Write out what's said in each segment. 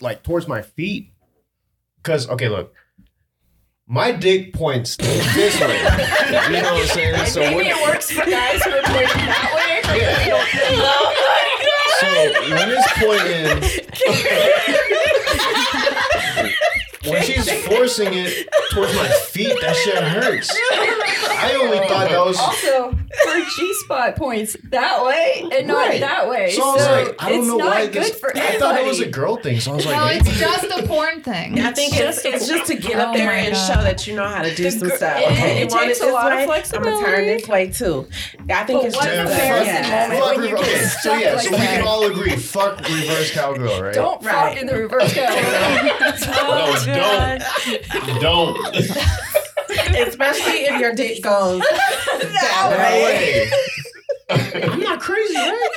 like towards my feet. Cause okay, look, my dick points this way. You know what I'm saying? So Maybe when, it works for guys who are pointing that way. so when it's pointing, when she's forcing it towards my feet, that shit hurts. I only oh. thought that was. Also, for G spot points that way and not Right. that way. So I was like, I don't it's know not why good this. for I thought it was a girl thing, so I was like, No, like, it's just a porn thing. I think it's, it's just to get oh up Oh there my and God. show that you know how to do The some gr- stuff. it- Okay, it you want takes a this lot of way? I'm gonna flexibility. turn this way too. I think But it's what's just the a- embarrassing yeah. moment Fuck when you rever- get okay, so stuck yeah, like so we that? can all agree, fuck reverse cowgirl, right? Don't fuck Right. in the reverse cowgirl. No, don't, oh, don't. Especially if your dick goes that No way. way. I'm not crazy, right?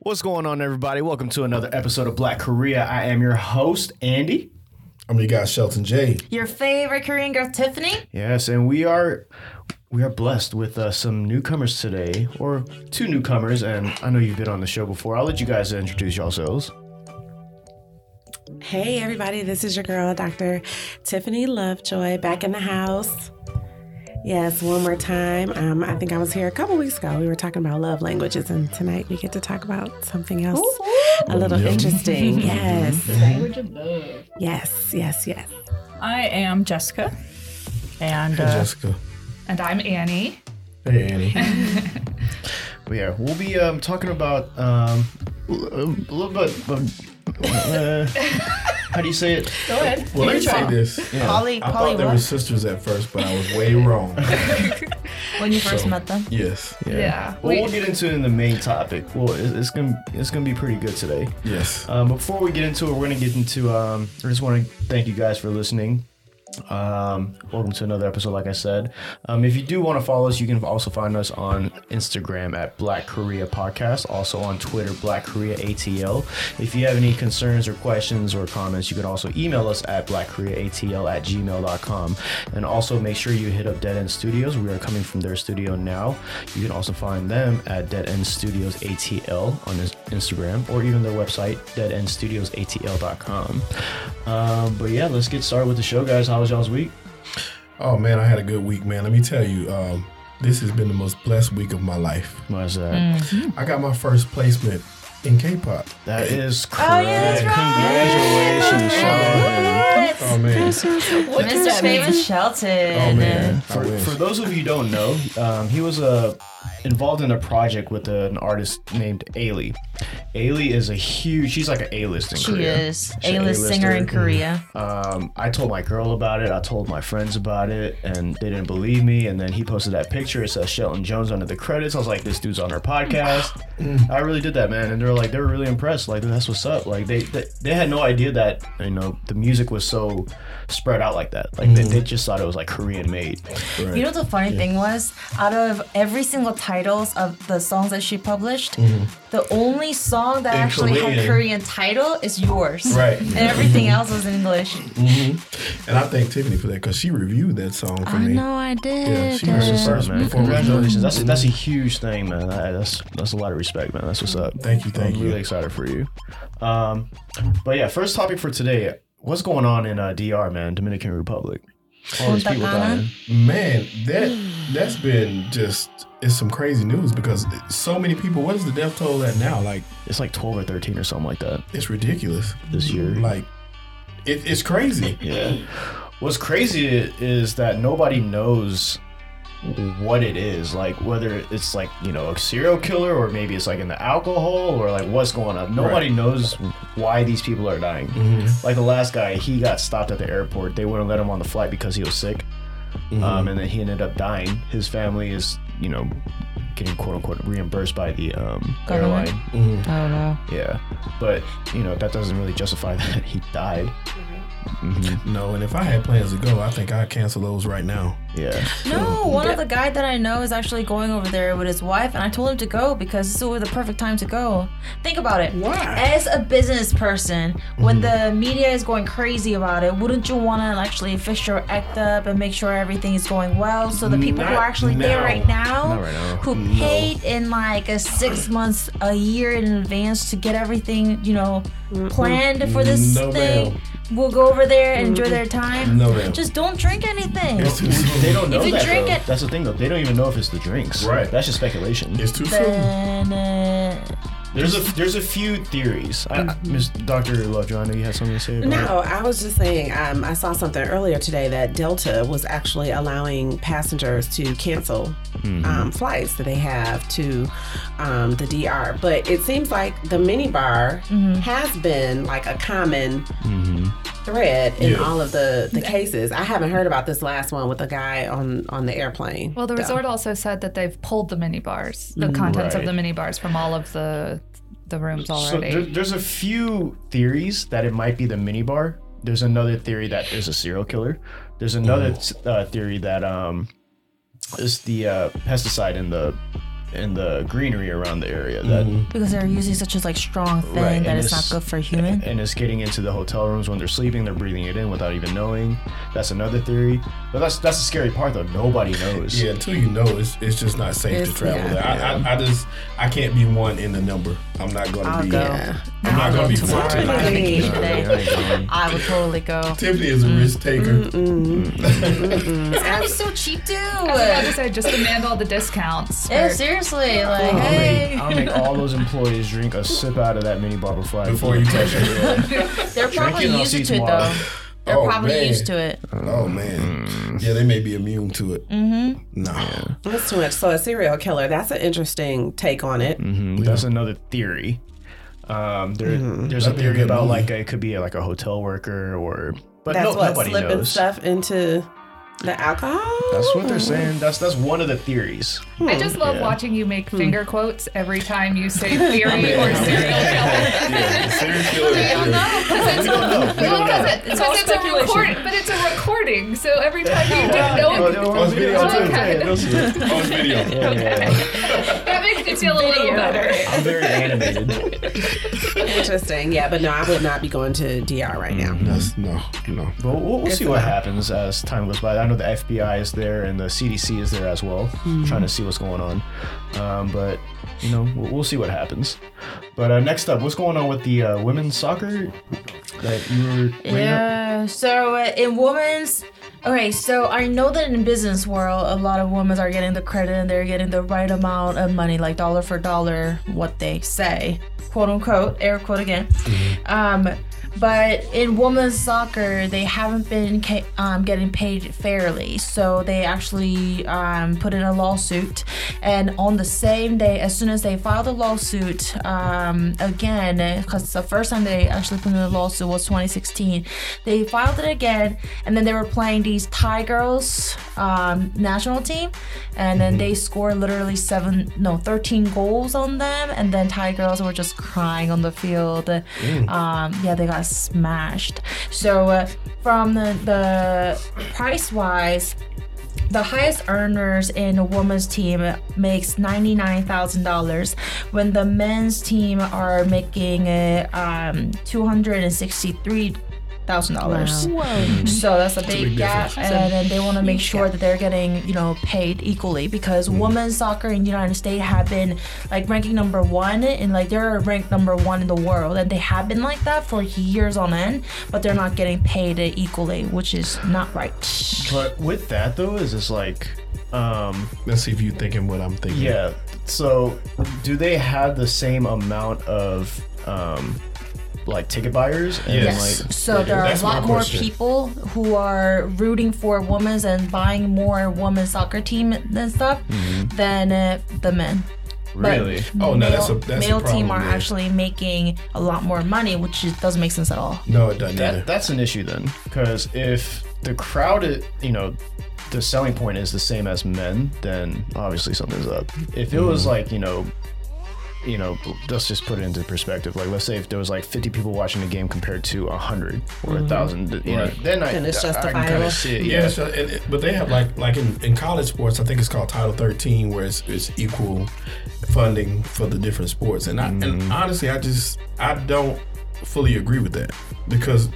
What's going on, everybody? Welcome to another episode of Black Korea. I am your host, Andy. I mean, you got Shelton J. Your favorite Korean girl, Tiffany? Yes, and we are we are blessed with uh, some newcomers today, or two newcomers. And I know you've been on the show before. I'll let you guys introduce yourselves. Hey everybody, this is your girl, Dr. Tiffany Lovejoy, back in the house. Yes, one more time. Um, I think I was here a couple weeks ago. We were talking about love languages, and tonight we get to talk about something else a little interesting. Yes, Language of love. yes, yes, yes. I am Jessica, and Hey, uh, Jessica. and I'm Annie. Hey, Annie. But yeah, we'll be um, talking about um, a little bit. Of, uh, how do you say it? Go ahead. Well, let me Your say turn. this. Poly, I poly thought they were sisters at first, but I was way wrong. When you first So- met them? yes. Yeah. Well, we- we'll get into it in the main topic. Well, it's, it's gonna it's gonna be pretty good today. Yes. Um, before we get into it, we're gonna get into. Um, I just want to thank you guys for listening. Um, welcome to another episode. Like I said, um, if you do want to follow us, you can also find us on Instagram at Black Korea Podcast. Also on Twitter, Black Korea ATL. If you have any concerns or questions or comments, you can also email us at blackkoreaatl at gmail.com. And also make sure you hit up Dead End Studios. We are coming from their studio now. You can also find them at Dead End Studios ATL on Instagram or even their website, Dead End deadendstudiosatl.com. Um, but yeah, let's get started with the show, guys. How was y'all's week? Oh man, I had a good week, man. Let me tell you, um, this has been the most blessed week of my life. Was that? I got my first placement in K-pop. That is Oh, yeah, that's. Congratulations, Sean. Oh man. What does Mr. that? Famous Shelton. Oh man. For, for those of you who don't know, um, he was uh, involved in a project with an artist named Ailee. Ailee is a huge, she's like an A-list in She Korea. is. She's A-list singer in Korea. Um, I told my girl about it. I told my friends about it, and they didn't believe me. And then he posted that picture. It says Shelton Jones under the credits. I was like, this dude's on her podcast. I really did that, man. And they were like, they were really impressed. Like, that's what's up. Like, they they, they had no idea that you know the music was so spread out like that. Like, they, they just thought it was like Korean made. Right. You know the funny thing was, out of every single titles of the songs that she published, the only song that In actually had Korean. Korean title is yours. Right. And everything else was in English. and I thank Tiffany for that because she reviewed that song for I me. know I did. Yeah, she heard it What's up, first man? before Congratulations. That's that's a huge thing, man. That- that's that's a lot of respect, man. That's what's up. Thank you, thank you. I'm you. really excited for you. Um, but yeah, first topic for today. What's going on in uh, DR, man? Dominican Republic. All these people dying. Man, that that's been just it's some crazy news because so many people. What is the death toll at now? Like It's like 12 or 13 or something like that it's ridiculous. this year. Like it, it's crazy. Yeah. What's crazy is that nobody knows what it is. Like whether it's like you know a serial killer or maybe it's like in the alcohol or like what's going on. Nobody Right. knows why these people are dying. Like the last guy, he got stopped at the airport. They wouldn't let him on the flight because he was sick, um, and then he ended up dying. His family is you know getting quote unquote reimbursed by the um, Government? airline. Oh no. Yeah, but you know that doesn't really justify that he died. No, and if I had plans to go, I think I'd cancel those right now. Yeah. No, one of the guy that I know is actually going over there with his wife, and I told him to go because this was the perfect time to go. Think about it. Why? As a business person, when the media is going crazy about it, wouldn't you want to actually fix your act up and make sure everything is going well so the people who are actually there right now, right now. who paid in like a six months, a year in advance to get everything, you know, planned for this No, thing, ma'am. Will go over there and enjoy their time. No, ma'am. Just don't drink anything. It's too soon. They don't know If you that. drink though. it- That's the thing, though. They don't even know if it's the drinks. Right. That's just speculation. It's too soon. Then, uh, There's a there's a few theories. I, I, Ms. Doctor Lovejoy, I know you had something to say about No, I was just saying, um, I saw something earlier today that Delta was actually allowing passengers to cancel um, flights that they have to um, the DR. But it seems like the minibar has been like a common thread in Yeah. all of the, the cases. I haven't heard about this last one with the guy on, on the airplane. Well, the though. resort also said that they've pulled the mini bars, the contents of the minibars from all of the the rooms So already. there, there's a few theories that it might be the minibar. There's another theory that there's a serial killer. There's another uh, theory that um is the uh, pesticide in the in the greenery around the area that because they're using such a like strong thing Right, that and it's not it's- good for human. and it's getting into the hotel rooms when they're sleeping. They're breathing it in without even knowing. That's another theory. But that's that's the scary part though. Nobody knows. Yeah, until you know, it's, it's just not safe It's- to travel yeah. there. I, I, I just I can't be one in the number. I'm not going to I'll be. go. Yeah. I'm not going to be tomorrow. fourteen. I have vacation Yeah, day. I ain't going. I would totally go. Tiffany is a risk taker. It's gonna be so cheap too. I was about to say, just demand all the discounts. Yeah, for- seriously, like, I'll hey, make, I'll make all those employees drink a sip out of that mini bar before I Before you touch it. they're probably it used to it though. They're Oh, probably man. used to it. Oh man, yeah, they may be immune to it. Mm-hmm. No, That's too much. So a serial killer, that's an interesting take on it. Mm-hmm. That's another theory. Um, there, there's That'd a be a theory about movie. like it could be like a hotel worker or, but That's no, what nobody slipping knows. stuff into the alcohol. That's what they're saying. That's that's one of the theories. I just love Yeah. watching you make finger quotes every time you say theory or serial killer. yeah, serial killer. Because it's, a, well, because it- It's all because it's a speculation. recording, but it's a recording. So every time you do know, On video Oh, too. okay. On video. that makes me feel a little better. I'm very animated. Interesting. Yeah, but no, I would not be going to DR right now. That's, no, no. But we'll, we'll see what know. happens as time goes by. I know the FBI is there and the CDC is there as well, trying to see what's going on. Um, but you know, we'll, we'll see what happens. But uh, next up, what's going on with the uh, women's soccer that you were? bringing up? Yeah. So uh, in women's, okay. So I know that in business world, a lot of women are getting the credit and they're getting the right amount of money, like dollar for dollar, what they say, quote unquote, air quote again. Um, but in women's soccer, they haven't been ca- um, getting paid fairly. So they actually um, put in a lawsuit. And on the same day, as soon as they filed a lawsuit, um, again, because the first time they actually put in a lawsuit was 2016, they filed it again. And then they were playing these Thai girls um, national team. And then they scored literally seven, no, 13 goals on them. And then Thai girls were just crying on the field. Um, yeah, they got smashed. So uh, from the, the price wise, the highest earners in a women's team makes ninety-nine thousand dollars, when the men's team are making uh, um, two hundred and sixty-three thousand dollars. So that's a big, big gap, difference. and then they want to make sure that they're getting you know paid equally because women's soccer in the United States have been like ranking number one and like they're ranked number one in the world, and they have been like that for years on end, but they're not getting paid equally, which is not right. But with that though, is it's like, um, Let's see if you're thinking what I'm thinking. yeah. So, do they have the same amount of um, like ticket buyers? And Yes. Like, So there are a lot more question. people who are rooting for women's and buying more women's soccer team and stuff than uh, the men. But really? Oh, no, male, that's a- that's a male team are there. actually making a lot more money, which doesn't make sense at all. No, it doesn't. That, that's an issue then, because if the crowd, i- you know, the selling point is the same as men, then obviously something's up. If it was like, you know, you know, let's just put it into perspective. Like, let's say if there was like 50 people watching the game compared to 100 or a mm-hmm. 1,000, you know, Right. then I, Then it's I- I can kind of see it. Yeah, Yeah. so, and, it- but they have like like in, in college sports, I think it's called Title 13, where it's, it's equal funding for the different sports. And I and mm-hmm. honestly, I just I don't fully agree with that because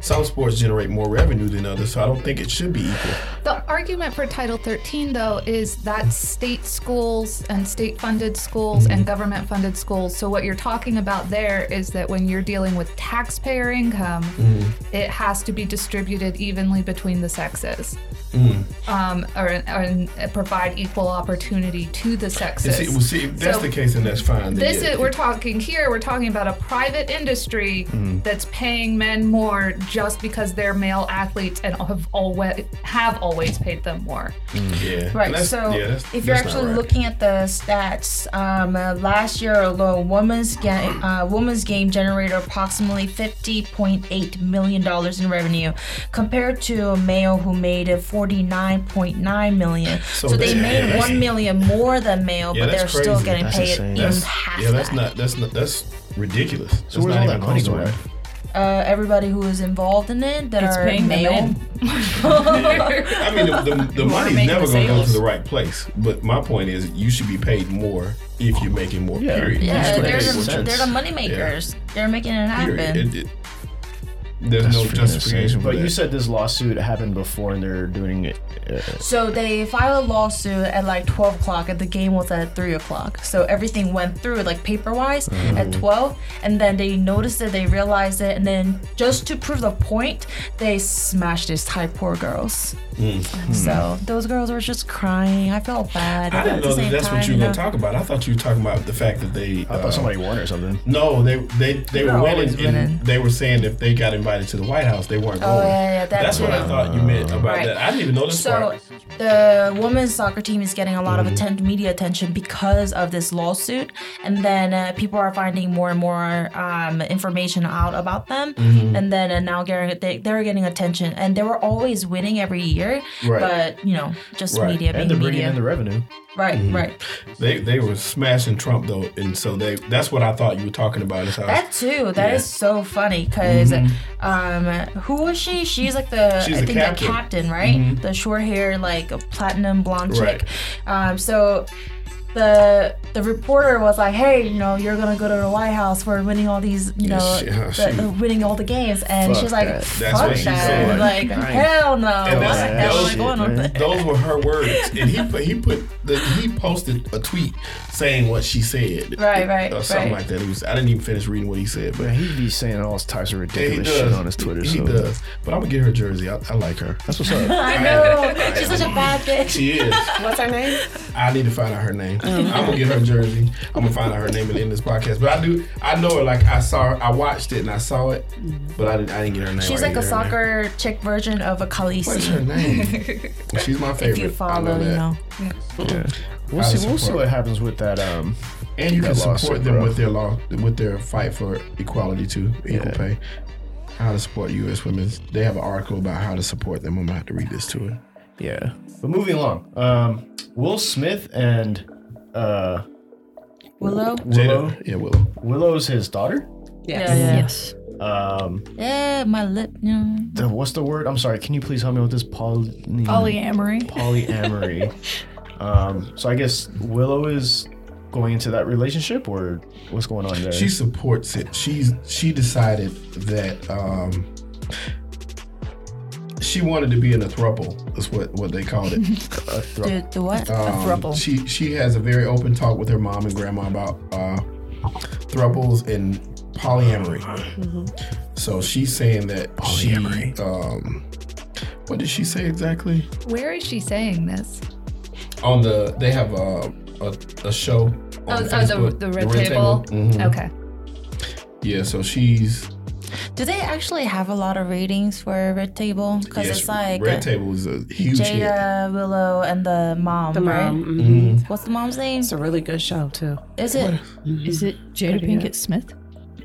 some sports generate more revenue than others, so I don't think it should be equal. The argument for Title 13, though, is that state schools and state funded schools and mm-hmm. government funded schools. So, what you're talking about there is that when you're dealing with taxpayer income, mm-hmm. it has to be distributed evenly between the sexes. Mm. Um, or, or provide equal opportunity to the sexes. see, well, see, if that's So- the case, and that's fine. This yeah, is we're talking here. We're talking about a private industry mm. that's paying men more just because they're male athletes and have always have always paid them more. yeah. Right. So yeah, that's- if you're actually right. looking at the stats, um, uh, last year alone, women's game, uh, women's game generated approximately fifty point eight million dollars in revenue, compared to a male who made forty nine point nine million. So, So they that- made that's- one million more than male, Yeah, but they're that's still getting That's paid insane. in That's, half yeah, that's that. not that's not that's ridiculous. So That's where's not all even that money close to going? Right. Uh, everybody who is involved in it that It's are paying male. men. I mean, the, the, the money's never going to go to the right place. But my point is, you should be paid more if you're making more. Yeah. Period. Yeah, they're paid makes more. the, sense. they're the money makers. They're making it happen. Period. It- it- there's That's no justification But you said this lawsuit happened before, and they're doing it. Uh, So they filed a lawsuit at like 12 o'clock, and the game was at 3 o'clock. So everything went through, like paper wise, at 12. And then they noticed it, they realized it, and then just to prove the point, they smashed these Thai poor girls. So those girls were just crying. I felt bad. I didn't know that same that's what you were know, going to talk about. I thought you were talking about the fact that they. I uh, thought somebody won or something. No, they they they They're were always winning, winning. and they were saying if they got invited to the White House, they weren't Oh, going. yeah, yeah, that That's what I thought you meant about Right. that. I didn't even know this So part. the women's soccer team is getting a lot of atten- media attention because of this lawsuit, and then uh, people are finding more and more um, information out about them, and then uh, now getting they, they're getting attention, and they were always winning every year, Right. but you know just Right. media And being they're bringing media, in the revenue. Right, right. They they were smashing Trump though, and so they that's what I thought you were talking about. Is how That too. That is Yeah. so funny because um, who was she? She's like the She's I the think captain. the captain, right? The short hair, like a platinum blonde Right. chick. Um, so the the reporter was like, "Hey, you know, you're gonna go to the White House for winning all these, you Yeah, know, she- the- she- the winning all the games," and she's like, that. That's "Fuck what she that!" said. Like, hell no, And what that's- the hell those shit, going on Those were her words, and he put he put the, he posted a tweet saying what she said, Right, right, or something right. like that. It was I didn't even finish reading what he said, but Man, he'd be saying all types of ridiculous does shit on his Twitter. He so does, but I'm gonna get her jersey. I, I like her. that's what's up. I know she's such a bad bitch. She is. What's her name? I need to find out her name. I'm gonna get her jersey. I'm gonna find out her name and end this podcast. But I do. I know her. Like I saw her. I watched it and I saw it, but I didn't. I didn't get her name. She's like a didn't get her name. soccer chick version of a What's her name? She's my favorite. If you I follow, you that. know. Yeah. We'll How see. We'll see what happens with that. Um, And you can support them bro. with their law, with their fight for equality too, equal Yeah. pay. How to support U.S. women? They have an article about how to support them. I'm gonna have to read this to it. yeah. But moving along. Um, Will Smith and uh, Willow. Willow. Jada, yeah, Willow. Willow's his daughter. Yes. Yeah, yeah. Yes. Um, Yeah, my lip. You know. the, what's the word? I'm sorry. Can you please help me with this? Poly, Polyamory. polyamory. um, so I guess Willow is going into that relationship, or what's going on there? She supports it. She's she decided that um, she wanted to be in a throuple. That's what what they called it. a thro- The, the what? Um, a throuple. She she has a very open talk with her mom and grandma about uh, thruples and polyamory. So she's saying that Polyamory. She, um, what did she say exactly? Where is she saying this? On the they have a a, a show. On Oh, oh the, Facebook, the red table. Mhm. Okay. Yeah, so she's Do they actually have a lot of ratings for Red Table? Because yes, it's like Red Table is a huge hit. Jada, Willow, and the mom, The right? mom. mhm. Mhm. What's the mom's name? It's a really good show too. Is it? Is it Jada Pinkett. Smith?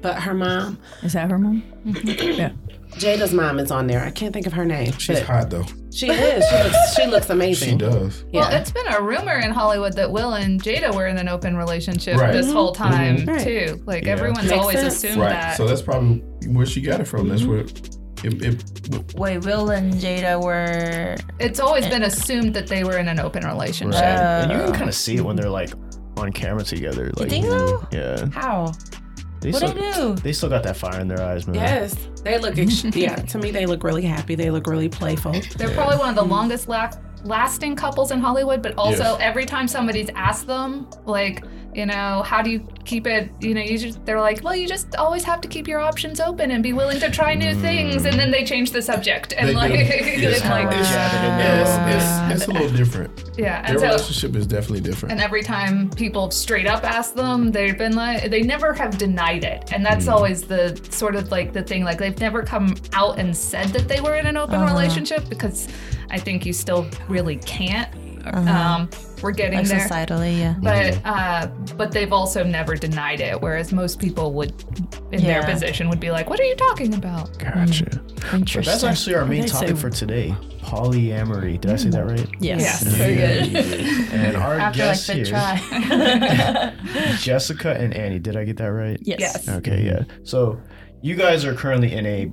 But her mom, Is that her mom? yeah. Jada's mom, is on there. I can't think of her name. She's hot though. She is. She looks. She looks amazing. She does. Yeah. Well, it's been a rumor in Hollywood that Will and Jada were in an open relationship Right. this whole time Mhm. Right. too. Like Yeah. everyone's Makes always sense. assumed Right. that. So that's probably where she got it from. That's where it, it, Wait, Will and Jada were. it's always been assumed that they were in an open relationship. and you can kind of see it when they're like on camera together. Like, think so? Yeah. How? They What still, I do? they still got that fire in their eyes, man. Yes, they look. Ex- yeah, to me, they look really happy. They look really playful. They're probably one of the longest la- lasting couples in Hollywood, but also Yes. every time somebody's asked them, like, you know, how do you keep it, you know, you just, they're like, well, you just always have to keep your options open and be willing to try new things. And then they change the subject. And They like, it's Yes. like, It's- Jab it in there Yeah, a little bit. it's, it's, it's a little different. yeah. Their And so, relationship is definitely different. and every time people straight up ask them, they've been like, they never have denied it. And that's mm. always the sort of like the thing, like they've never come out and said that they were in an open uh-huh. relationship because I think you still really can't. Um, we're getting Like there. societally, yeah. But uh, but they've also never denied it, whereas most people would, in their position, would be like, "What are you talking about?" Gotcha. But Interesting. that's actually our main They say- topic for today. Polyamory. Did I say that right? Yes. Yes. Very good. And our After guests the here, try. Jessica and Annie. Did I get that right? Yes. Yes. Okay, yeah. So you guys are currently in a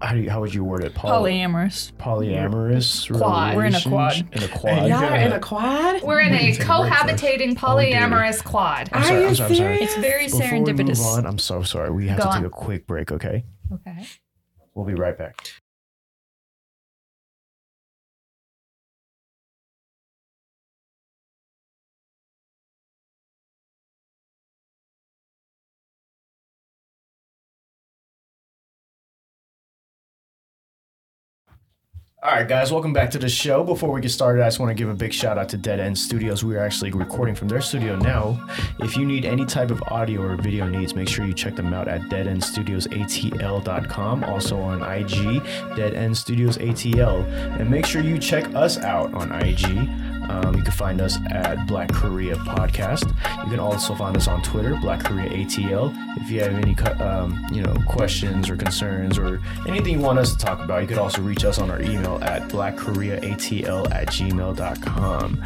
how do you, how would you word it? Poly- Polyamorous. polyamorous Quad. We're in a quad. In a quad. Y'all are in a quad. We're in a take a break cohabitating oh, polyamorous quad. I'm Are sorry, you I'm sorry, I'm sorry. serious? It's very Before we move serendipitous. on, I'm so sorry. We have Go to on. take a quick break, okay? Okay. We'll be right back. All right, guys, welcome back to the show. Before we get started, I just want to give a big shout out to Dead End Studios. We are actually recording from their studio now. If you need any type of audio or video needs, make sure you check them out at deadendstudiosatl.com. Also on IG, Dead End Studios ATL. And make sure you check us out on IG. Um, you can find us at Black Korea Podcast. You can also find us on Twitter, Black Korea ATL. If you have any, um, you know, questions or concerns or anything you want us to talk about, you could also reach us on our email at blackkoreaatl at gmail.com.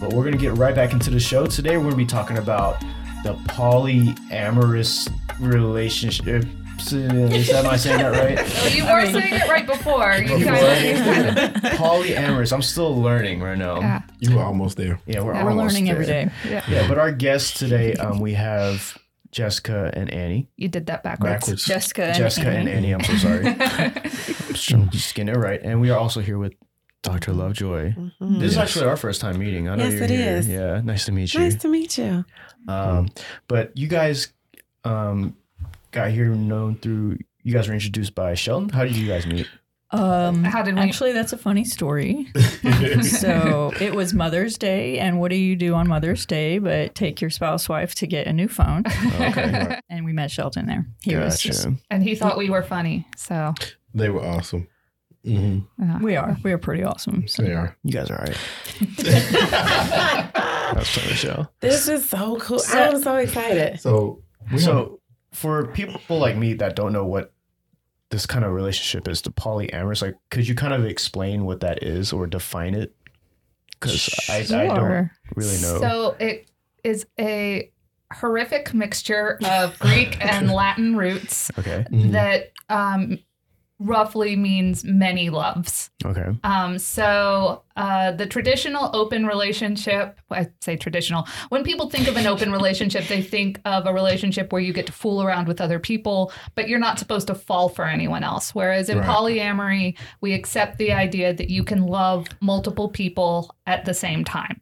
But we're gonna get right back into the show today. We're gonna be talking about the polyamorous relationship. Is that am I saying that right? Well, you were saying it right before. You kind of. polyamorous. I'm still learning right now. Yeah. You were almost there. Yeah, we're, We're almost learning every there. day. Yeah, but our guest today, um, we have Jessica and Annie. You did that backwards. Backwards. Jessica and Jessica and Annie. Annie. I'm so sorry. I'm just- just getting it right. And we are also here with Dr. Lovejoy. This is actually our first time meeting. I know Yes, you're it here. is. Yeah, nice to meet you. Nice to meet you. Um, but you guys um, got here known through. You guys were introduced by Shelton. How did you guys meet? Um, How did we- Actually, that's a funny story. so it was Mother's Day, and what do you do on Mother's Day but take your spouse wife to get a new phone? Okay, and we met Shelton there. He was just. And he thought we were funny. So They were awesome. hmm we are. We are pretty awesome. So. They are. You guys are right. That's funny, show. This is so cool. I'm so excited. So, we have, So, for people like me that don't know what this kind of relationship is, the polyamorous, like, could you kind of explain what that is or define it? Because I, I don't really know. So it is a horrific mixture of Greek and Latin roots okay. That um, roughly means many loves. Okay. Um, so uh, the traditional open relationship, I say traditional, when people think of an open relationship, they think of a relationship where you get to fool around with other people, but you're not supposed to fall for anyone else. Whereas in Right. polyamory, we accept the idea that you can love multiple people at the same time.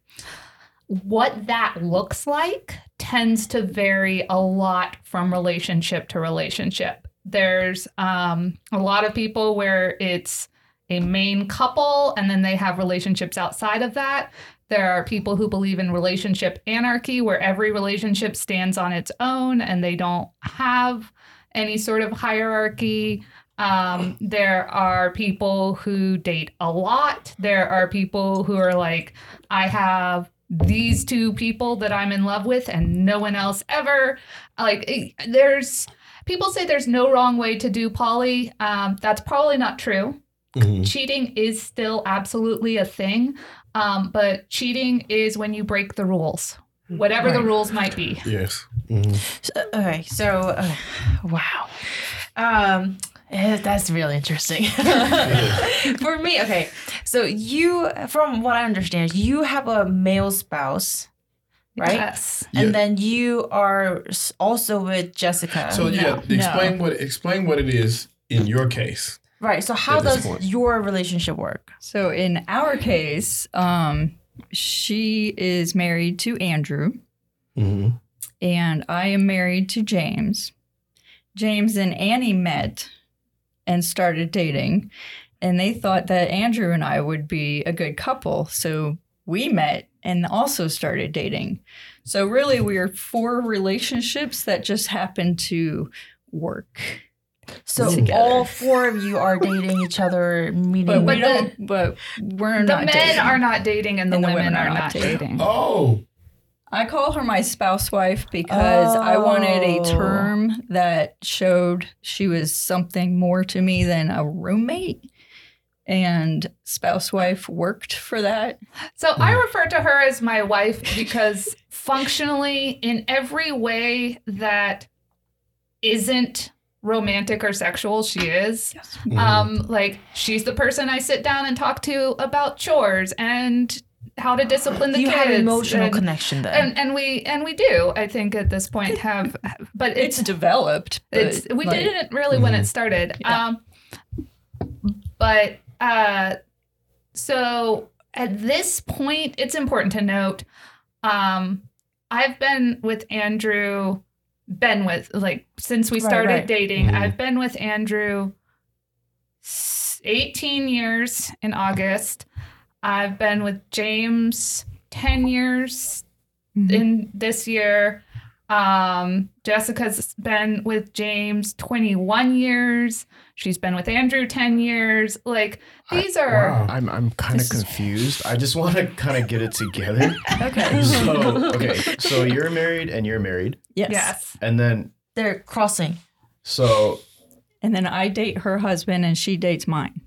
What that looks like tends to vary a lot from relationship to relationship. There's um, a lot of people where it's a main couple and then they have relationships outside of that. There are people who believe in relationship anarchy where every relationship stands on its own and they don't have any sort of hierarchy. Um, there are people who date a lot. There are people who are like, I have these two people that I'm in love with and no one else ever. Like, eh, there's people say there's no wrong way to do poly. Um, that's probably not true Mhm. cheating is still absolutely a thing um, but cheating is when you break the rules whatever the rules might be Yes. hmm So, okay, so uh, wow, um, eh, that's really interesting for me. Okay, so you, from what I understand, you have a male spouse right? Yes. Yeah. And then you are also with Jessica. So yeah, no. explain what explain what it is in your case. right. So how does point. your relationship work? So in our case, um, she is married to Andrew, Mm-hmm. and I am married to James. James and Annie met and started dating, and they thought that Andrew and I would be a good couple. So we met and also started dating. So really, we are four relationships that just happened to work. So Together. all four of you are dating each other, meeting. But we But don't. But we're The not. men dating. are not dating and the, And the women, women are, are not not dating. Oh, I call her my spouse wife because I wanted a Oh. term that showed she was something more to me than a roommate. And spouse wife worked for that. So I refer to her as my wife because functionally, in every way that isn't romantic or sexual, she is. yes. Um, like she's the person I sit down and talk to about chores and how to discipline the you kids. have emotional and, connection then. and and we and we do. I think at this point have, but It's it's developed. But it's we like, didn't really when it started. Yeah. Um, but uh, so at this point, it's important to note. Um, I've been with Andrew, been with like since we started right. dating. Mhm. I've been with Andrew 18 years in August. I've been with James 10 years Mhm. in this year. Um, Jessica's been with James 21 years. She's been with Andrew 10 years. Like these are wow. I'm I'm kind of This is- confused. I just want to kind of get it together. Okay. So okay, so you're married and you're married, yes. yes. and then They're crossing. so And then I date her husband and she dates mine.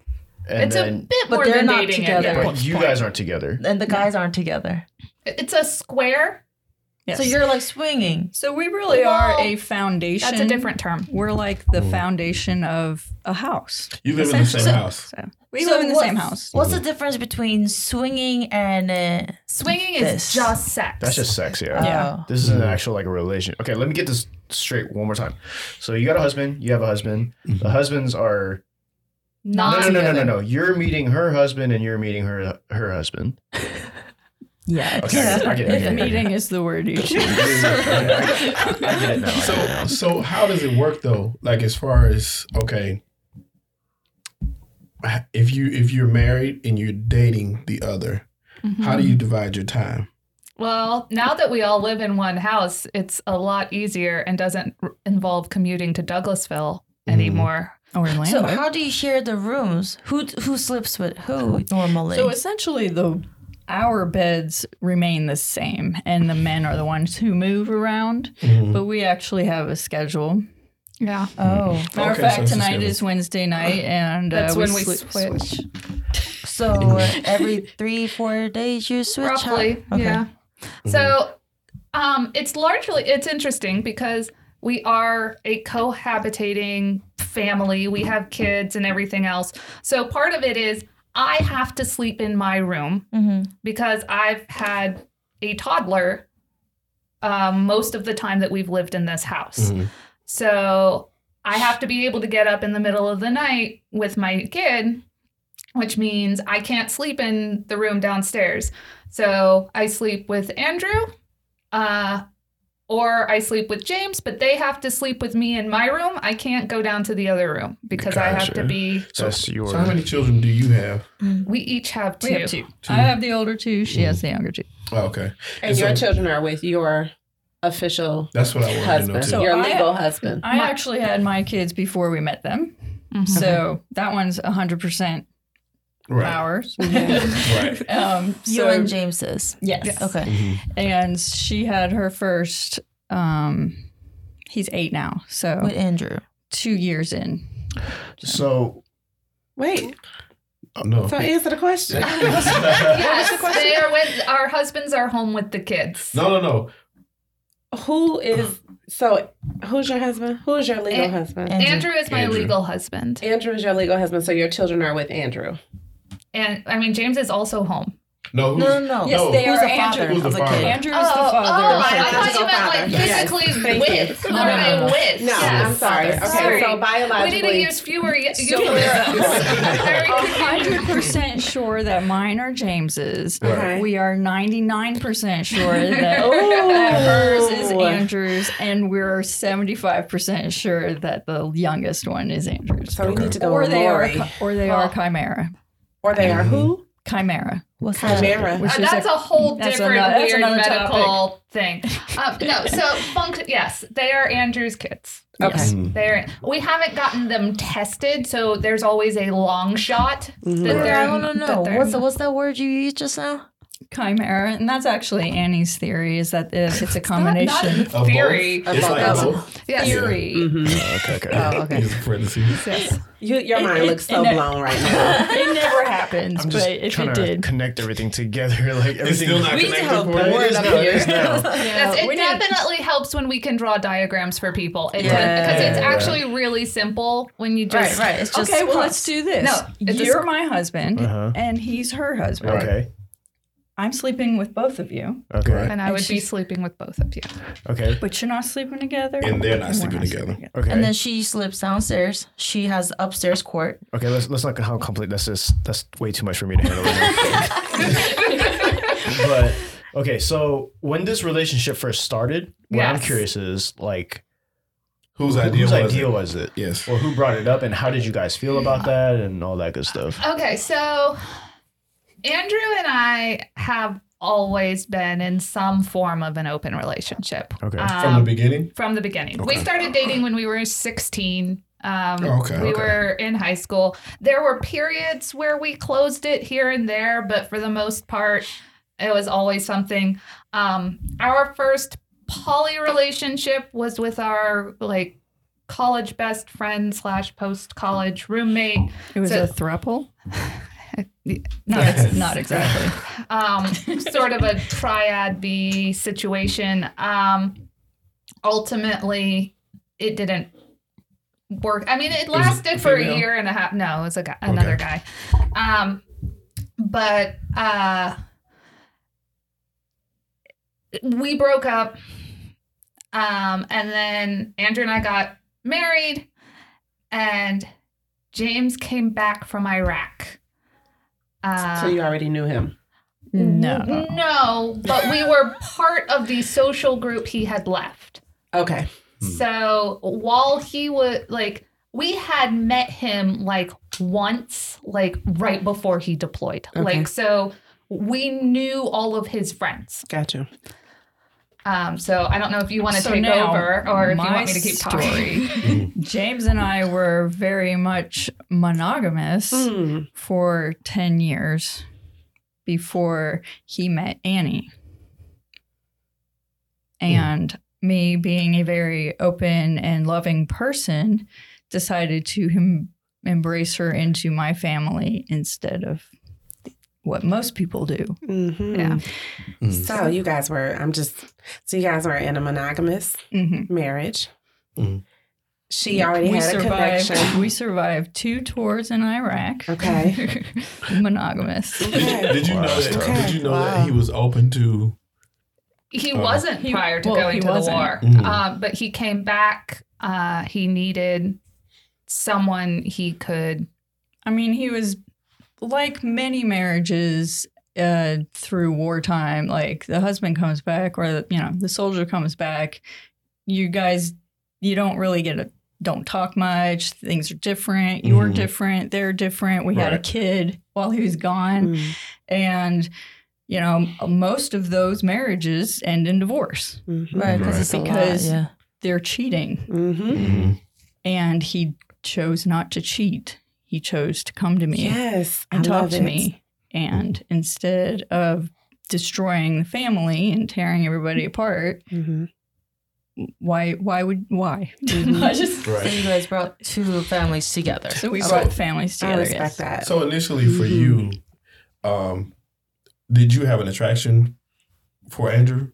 and It's a then bit But more they're than not dating together. But you guys aren't together. And the guys aren't together. It's a square. Yes. So you're like swinging. So we really Well, are a foundation. That's a different term. We're like the mm. foundation of a house. you live in the same Essentially. house. So we So live in the same house. What's the mm. difference between swinging and uh, Swinging is This. just sex. That's just sex, yeah. Oh. Yeah. oh. This is an mm. actual like a relation. Okay, let me get this straight one more time. So you got a husband, you have a husband. Mm-hmm. The husbands are no, not no, no, no, no, together. no. You're meeting her husband, and you're meeting her her husband. Yeah. Okay, I get. I get it. I get meeting is the word you choose. I, I get it now. I So get it now. so how does it work though? Like as far as okay, if you if you're married and you're dating the other, how do you mm-hmm. divide your time? Well, now that we all live in one house, it's a lot easier and doesn't r- involve commuting to Douglasville mm-hmm. anymore. Orlando. So how do you share the rooms? Who who sleeps with who normally? So essentially, the our beds remain the same, and the men are the ones who move around. Mhm. But we actually have a schedule. Yeah. oh, Matter of so fact, it's the tonight is Wednesday night, and That's uh, when we sli- switch. so every three four days you switch. huh? Roughly. Okay. Yeah. So um it's largely it's interesting because we are a cohabitating family. We have kids and everything else. So part of it is I have to sleep in my room Mm-hmm. because I've had a toddler um, most of the time that we've lived in this house. Mhm. So I have to be able to get up in the middle of the night with my kid, which means I can't sleep in the room downstairs. So I sleep with Andrew, uh, or I sleep with James, but they have to sleep with me in my room. I can't go down to the other room because gotcha. I have to be. So, so, how many children do you have? We each have two. Have two. two. I have the older two. She mm. has the younger two. Oh, okay. And, and your children are with your official. That's what I wanted husband, to know. Too. So your I, legal husband. I actually had my kids before we met them. Mm-hmm. So that one's 100% right. powers. Mm-hmm. right. Um, so, you and James's. Yes. yes. Okay. Mm-hmm. And she had her first. Um, he's eight now. So with Andrew, two years in. So, so wait. Oh, no. So answer the question. yes, the question? they are with our husbands are home with the kids. No, no, no who is so who's your husband who's your legal husband andrew. andrew is my andrew. legal husband andrew is your legal husband so your children are with andrew and I mean James is also home. No, No, no, no. Yes, no. they Who's are the father Andrew. Who's the of the father? kid? Andrew is Oh, the oh, father. I thought you meant like father. Yes. physically with. No, no, no, no. with. No, yes. I'm sorry. Okay, Sorry. so We need to use fewer y- So euphemisms. Hundred percent sure that mine are James's. Okay. We are ninety nine percent sure that, that hers is Andrew's, and we're seventy five percent sure that the youngest one is Andrew's. so we need to go Or with they are, Maury. or they are chimera. Or they are who? Chimera. What's Chimera. Which Uh, is that's a, whole that's different ano- that's weird another medical thing. Um, no, so function. Yes, they are Andrew's kids. Okay. Yes. They're we haven't gotten them tested, so there's always a long shot. Mhm. That they're, I don't know. that they're- What's the, what's that word you used just now? Chimera, and that's actually Annie's theory. Is that if it's a combination Not, not theory. Of both? It's like Of both. Yes. theory. Okay, okay. Oh, okay. Use parentheses. Yes. You, your mind looks so and it- blown right now. it never happens, I'm just but if trying it to did, connect everything together. Like It's everything. still not We need connected have for a It is up now, it here. is now. Yes, it we need- definitely helps when we can draw diagrams for people. Because Yeah. it's Yeah. actually really simple when you just Right, right. It's just okay, well, let's do this. No, you're my husband, Uh-huh. and he's her husband. Okay. I'm sleeping with both of you, Okay. And I And would be sleeping with both of you. Okay. but you're not sleeping together. And they're not we're sleeping together. Okay. And then she slips downstairs. She has upstairs court. okay. Let's let's not how complete this is. That's way too much for me to handle. but okay. So when this relationship first started, what I'm curious is like Whose idea whose was idea it? was it? Yes. Or who brought it up, and how did you guys feel about that, and all that good stuff? Okay, so Andrew and I have always been in some form of an open relationship. Okay. From the Um, beginning? from the beginning. We started dating when we were 16. Um, Oh, okay, we okay. were in high school. There were periods where we closed it here and there, but for the most part, it was always something. Um, our first poly relationship was with our like college best friend slash post college roommate. It was So- a thruple. No, it's not exactly. um, sort of a triad B situation. Um, ultimately, it didn't work. I mean, it lasted for a year and a half. No, it was a guy, another guy. Um, but uh, we broke up. Um, and then Andrew and I got married, and James came back from Iraq. Uh, so you already knew him. No. no, but we were part of the social group he had left. Okay. So while he was like, we had met him like once, like right before he deployed. Okay. Like, so we knew all of his friends. Gotcha. Um, so I don't know if you want to So take now, over or if you want me to keep talking. story. James and I were very much monogamous Hmm. for 10 years before he met Annie. And me being a very open and loving person decided to him embrace her into my family instead of what most people do. hmm Yeah. So you guys were, I'm just, so you guys were in a monogamous Mhm. marriage. Mhm. She already we had a survived, connection. We survived two tours in Iraq. Okay. Monogamous. Did you, did you know that? tough. Did you know Wow. that he was open to? He Uh, wasn't He- prior to well, going to the wasn't. war, Mhm. um, but he came back. Uh, he needed someone he could. I mean, he was like many marriages uh, through wartime. Like the husband comes back, or you know, the soldier comes back. You guys, you don't really get a don't talk much. Things are different. You're Mhm. different. They're different. We had a kid while he was gone, Mm, and you know, most of those marriages end in divorce. mhm, Right, because Right. it's Because- lot. Yeah. They're cheating, mhm. Mm-hmm. and he chose not to cheat. He chose to come to me. Yes. and I talk love to it. me. And instead of destroying the family and tearing everybody apart, Mhm. why why would why? Mhm. I just So you guys brought two families together. so we So- brought families I together. respect yes. that. So initially, for Mhm. you, um, did you have an attraction for Andrew?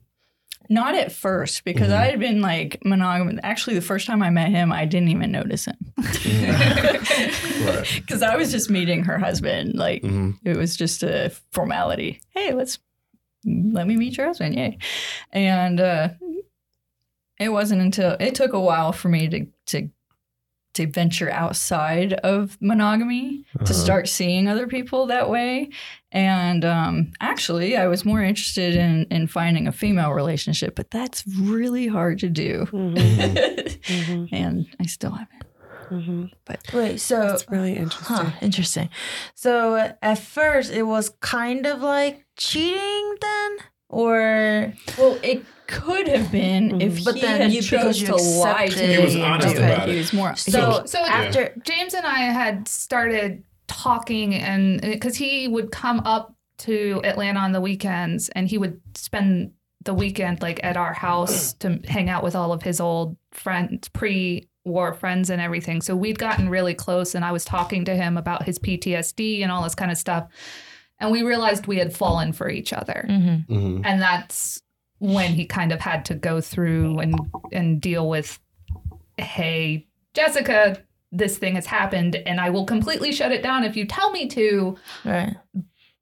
Not at first because I had been like monogamous. Actually, the first time I met him, I didn't even notice him because I was just meeting her husband. Like Mhm. it was just a formality. Hey, let's let me meet your husband. Yay! And uh, it wasn't until it took a while for me to to to venture outside of monogamy to start seeing other people that way. And um, actually, I was more interested in in finding a female relationship, but that's really hard to do. Mhm. and I still haven't. Mhm. Wait, so It's really interesting. Huh, interesting. So at first it was kind of like cheating then? Or Well, it could have been if But he then had you- chose you to lie to accepted- me. He was honest Okay, about He it. was more. so, So after James and I had started talking, and because he would come up to Atlanta on the weekends, and he would spend the weekend like at our house to hang out with all of his old friends, pre-war friends, and everything. So we'd gotten really close, and I was talking to him about his PTSD and all this kind of stuff, and we realized we had fallen for each other Mhm. Mhm. and that's when he kind of had to go through and and deal with hey jessica this thing has happened and i will completely shut it down if you tell me to right.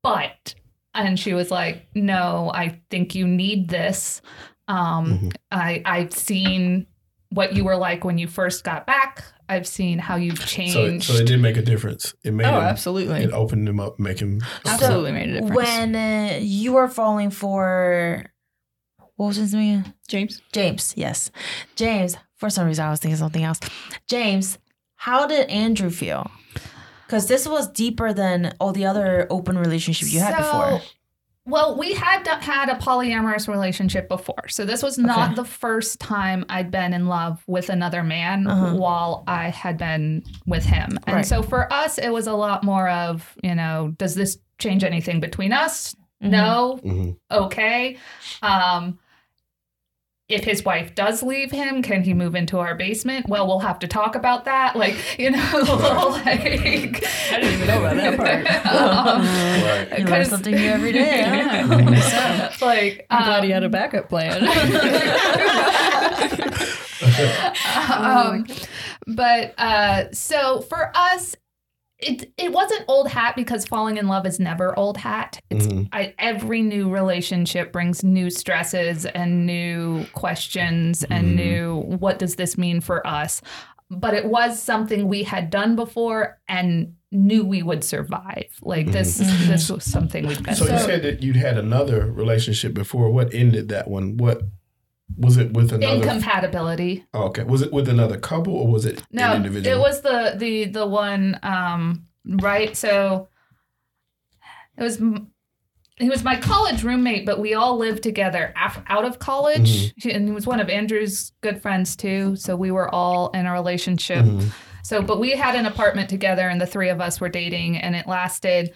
but and she was like no i think you need this um Mhm. i i've seen what you were like when you first got back i've seen how you've changed so it did make a difference. It made oh, him, absolutely, it opened him up, make him. absolutely made a difference. When uh, you were falling for what was his name? James, James, yes. James, for some reason I was thinking something else. James, how did Andrew feel? Because this was deeper than all the other open relationships you had before. Well, we had had a polyamorous relationship before. So this was not Okay. the first time I'd been in love with another man Uh-huh. while I had been with him. And Right. so for us, it was a lot more of, you know, does this change anything between us? Mhm. No. Mhm. Okay. Um, if his wife does leave him, can he move into our basement? Well, we'll have to talk about that. Like, you know, like I didn't even know about that part. Um, Right. You learn 'cause- something new every day. Yeah. like, I'm glad um, he had a backup plan. um, but uh, so for us, it it wasn't old hat because falling in love is never old hat. It's Mhm. I, every new relationship brings new stresses and new questions and Mhm. new what does this mean for us. But it was something we had done before and knew we would survive. Like this, Mhm. this was something we'd been. So you said that you'd had another relationship before. What ended that one? What was it with another? incompatibility. Oh, okay. Was it with another couple or was it No, an individual? it was the the the one um right. So it was he was my college roommate, but we all lived together af- out of college, He- and he was one of Andrew's good friends too. So we were all in a relationship. Mhm. So, but we had an apartment together, and the three of us were dating, and it lasted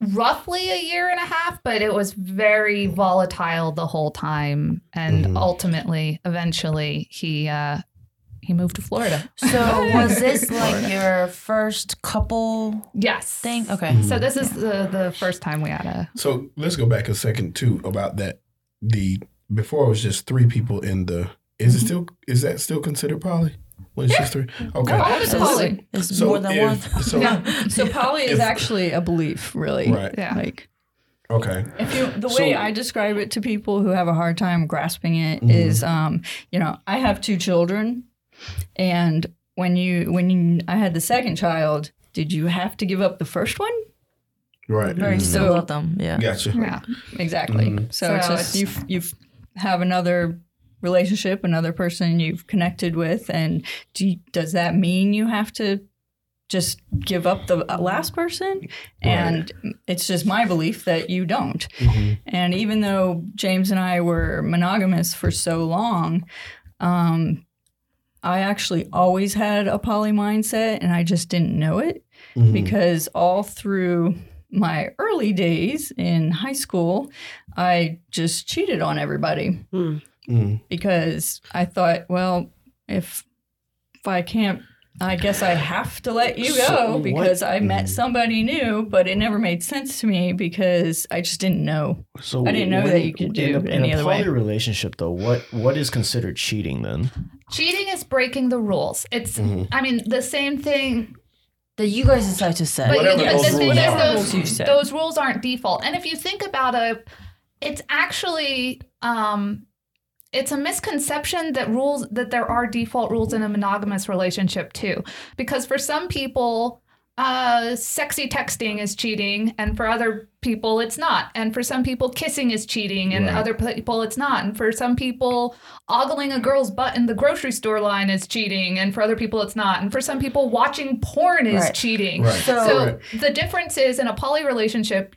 roughly a year and a half, but it was very volatile the whole time. And Mhm. ultimately, eventually, he uh, he moved to Florida. So was this like your first couple Yes. thing? Okay. Mhm. So this is the the first time we had a So let's go back a second too about that. The before it was just three people in the. Is it still? Is that still considered poly? When it's just three? Okay. No, all is So poly. It's So more than one. if, so so poly is If- actually a belief, really. Right. Yeah. Like okay. if you, the So- way I describe it to people who have a hard time grasping it is, Mhm. um, you know, I have two children, and when you when you, I had the second child, did you have to give up the first one? Right. Very Mhm. still of them. Yeah. Gotcha. yeah. Exactly. Mhm. So, So it's just it's- you you have another relationship, another person you've connected with, and do you, does that mean you have to just give up the last person? And it's just my belief that you don't. Mhm. And even though James and I were monogamous for so long, um, I actually always had a poly mindset, and I just didn't know it Mhm. because all through my early days in high school, I just cheated on everybody Mhm. because I thought, well, if if I can't I guess I have to let you So go what- because I met Mm. somebody new, but it never made sense to me because I just didn't know. So I didn't know when- that you could in do a, it in any a other way. poly relationship though. What what is considered cheating then? Cheating is breaking the rules. It's, Mm-hmm. I mean, the same thing That you guys decide to set. But, Whatever but those the thing rules is, are. those, Rules you set. those rules aren't default. And if you think about it, it's actually um, it's a misconception that rules that there are default rules in a monogamous relationship too, because for some people. Uh, sexy texting is cheating, and for other people, it's not. And for some people, kissing is cheating, and Right. other people, it's not. And for some people, ogling a girl's butt in the grocery store line is cheating, and for other people, it's not. And for some people, watching porn is Right. cheating. Right. So- So Right. the difference is in a poly relationship,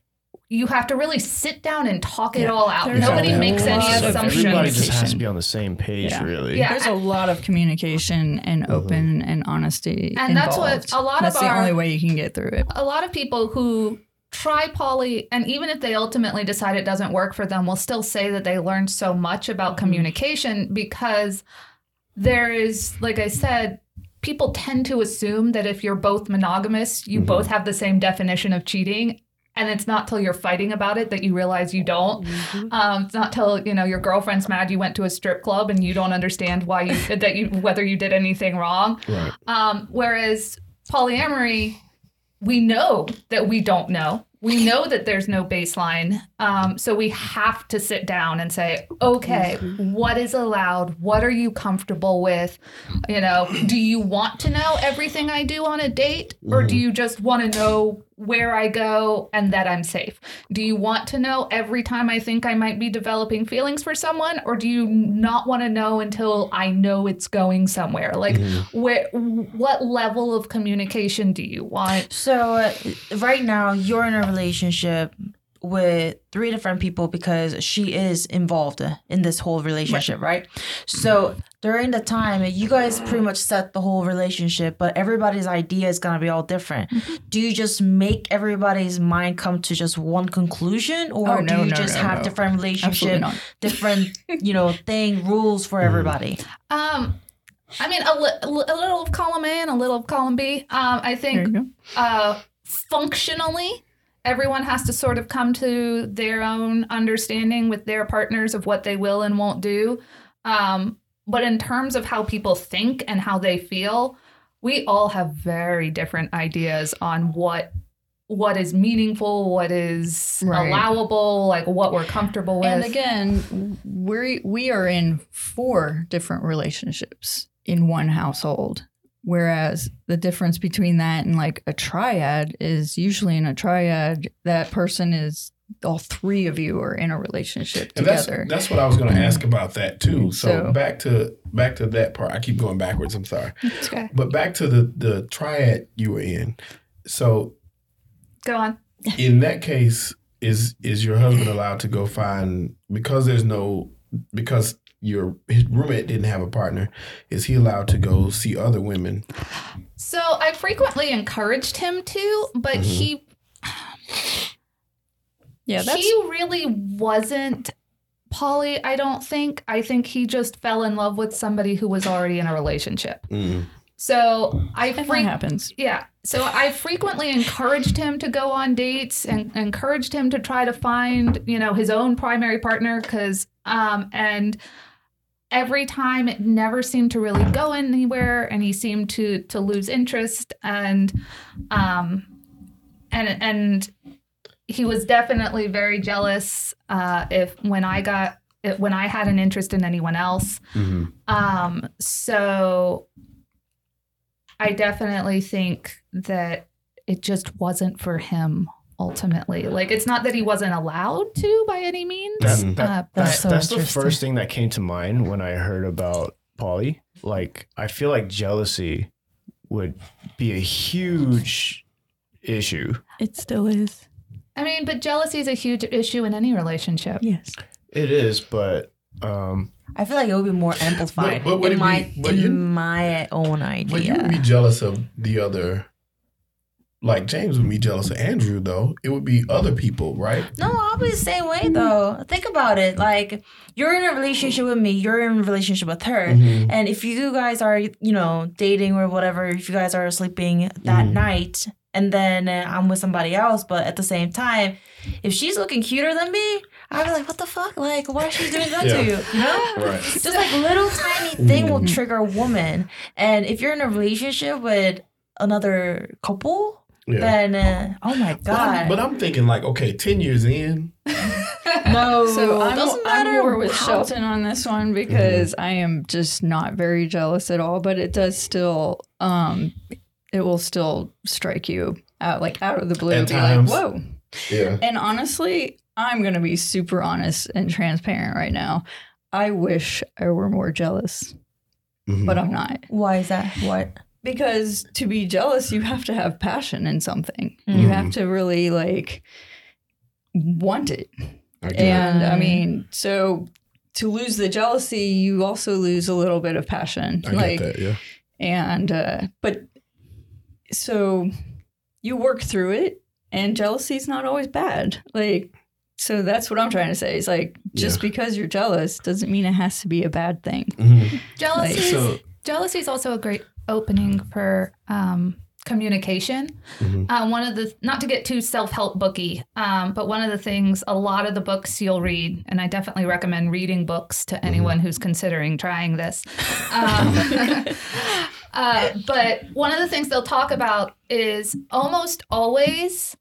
you have to really sit down and talk it all out. There's Nobody makes any assumptions. Everybody just has to be on the same page, Yeah. really. Yeah. There's a lot of communication and Mm-hmm. open and honesty. And that's what a lot That's of the our- only way you can get through it. a lot of people who try poly and even if they ultimately decide it doesn't work for them will still say that they learned so much about communication because there is like i said people tend to assume that if you're both monogamous you both have the same definition of cheating and it's not till you're fighting about it that you realize you don't um, it's not till you know your girlfriend's mad you went to a strip club and you don't understand why you that you whether you did anything wrong Right. um, whereas polyamory, we know that we don't know. We know that there's no baseline. Um, so we have to sit down and say, okay, what is allowed? What are you comfortable with? You know, do you want to know everything I do on a date? Or do you just want to know where I go and that I'm safe? Do you want to know every time I think I might be developing feelings for someone? Or do you not want to know until I know it's going somewhere? Like, where, what level of communication do you want? So uh, right now you're in a relationship with three different people because she is involved in this whole relationship, right? So during the time you guys pretty much set the whole relationship, but everybody's idea is gonna be all different. Do you just make everybody's mind come to just one conclusion, or Oh, no, do you no, just no, have no. different relationship, different you know thing rules for everybody? Um, I mean, a, li- a little of column A and a little of column B. Um, I think uh, functionally, everyone has to sort of come to their own understanding with their partners of what they will and won't do. Um, but in terms of how people think and how they feel, we all have very different ideas on what what is meaningful, what is Right. allowable, like what we're comfortable with. And again, we we are in four different relationships in one household. Whereas the difference between that and like a triad is usually in a triad, that person is all three of you are in a relationship And that's together. that's what I was going to ask about that too. Mm-hmm. So, So- back to back to that part. I keep going backwards. I'm sorry, okay. but back to the the triad you were in. So Go on. in that case, is is your husband allowed to go find because there's no because your his roommate didn't have a partner? Is he allowed to go see other women? So I frequently encouraged him to, but he yeah, that's he really wasn't poly, I don't think. I think he just fell in love with somebody who was already in a relationship. Mm. So I that fre- happens. yeah. So I frequently encouraged him to go on dates and encouraged him to try to find, you know, his own primary partner cuz um and every time it never seemed to really go anywhere and he seemed to to lose interest and um and and he was definitely very jealous uh if when I got when I had an interest in anyone else. hmm Um, so I definitely think that it just wasn't for him ultimately. Like it's not that he wasn't allowed to by any means. That, Mhm. that, Uh, that's, That's so that's the first thing that came to mind when I heard about poly. Like, I feel like jealousy would be a huge issue. It still is. I mean, but jealousy is a huge issue in any relationship. Yes. It is, but um, I feel like it would be more amplified but would in it be- my in you- my own idea. But you would be jealous of the other like James would be jealous of Andrew though. It would be other people, right? No, I'll be the same way though. Think about it. Like you're in a relationship with me, you're in a relationship with her. Mm-hmm. And if you guys are, you know, dating or whatever, if you guys are sleeping that mm-hmm. night and then I'm with somebody else, but at the same time, if she's looking cuter than me, I'd be like, what the fuck? Like, why is she doing that Yeah. to you? You know? Right. Just like little tiny thing will mm-hmm. trigger a woman. And if you're in a relationship with another couple, Yeah. then uh, oh my But I'm, god. but I'm thinking like, okay, ten years in, no, So I'm, doesn't I'm matter more with how- Shelton on this one because I am just not very jealous at all. But it does still, um, it will still strike you out like out of the blue. At be times. like, whoa. yeah, And honestly, I'm gonna be super honest and transparent right now. I wish I were more jealous, Mhm. but I'm not. Why is that? What? Because to be jealous, you have to have passion in something. You Mhm. have to really like want it. I get it. And I Mm. mean, so to lose the jealousy, you also lose a little bit of passion. I like, get that. Yeah, and uh, but so you work through it, and jealousy is not always bad. Like, so that's what I'm trying to say. Is like just Yeah. because you're jealous doesn't mean it has to be a bad thing. Mhm. Jealousy, is, so- jealousy is also a great opening for um, communication. Mhm. Uh, one of the not to get too self help booky, um, but one of the things a lot of the books you'll read, and I definitely recommend reading books to anyone who's considering trying this. Um, uh, but one of the things they'll talk about is almost always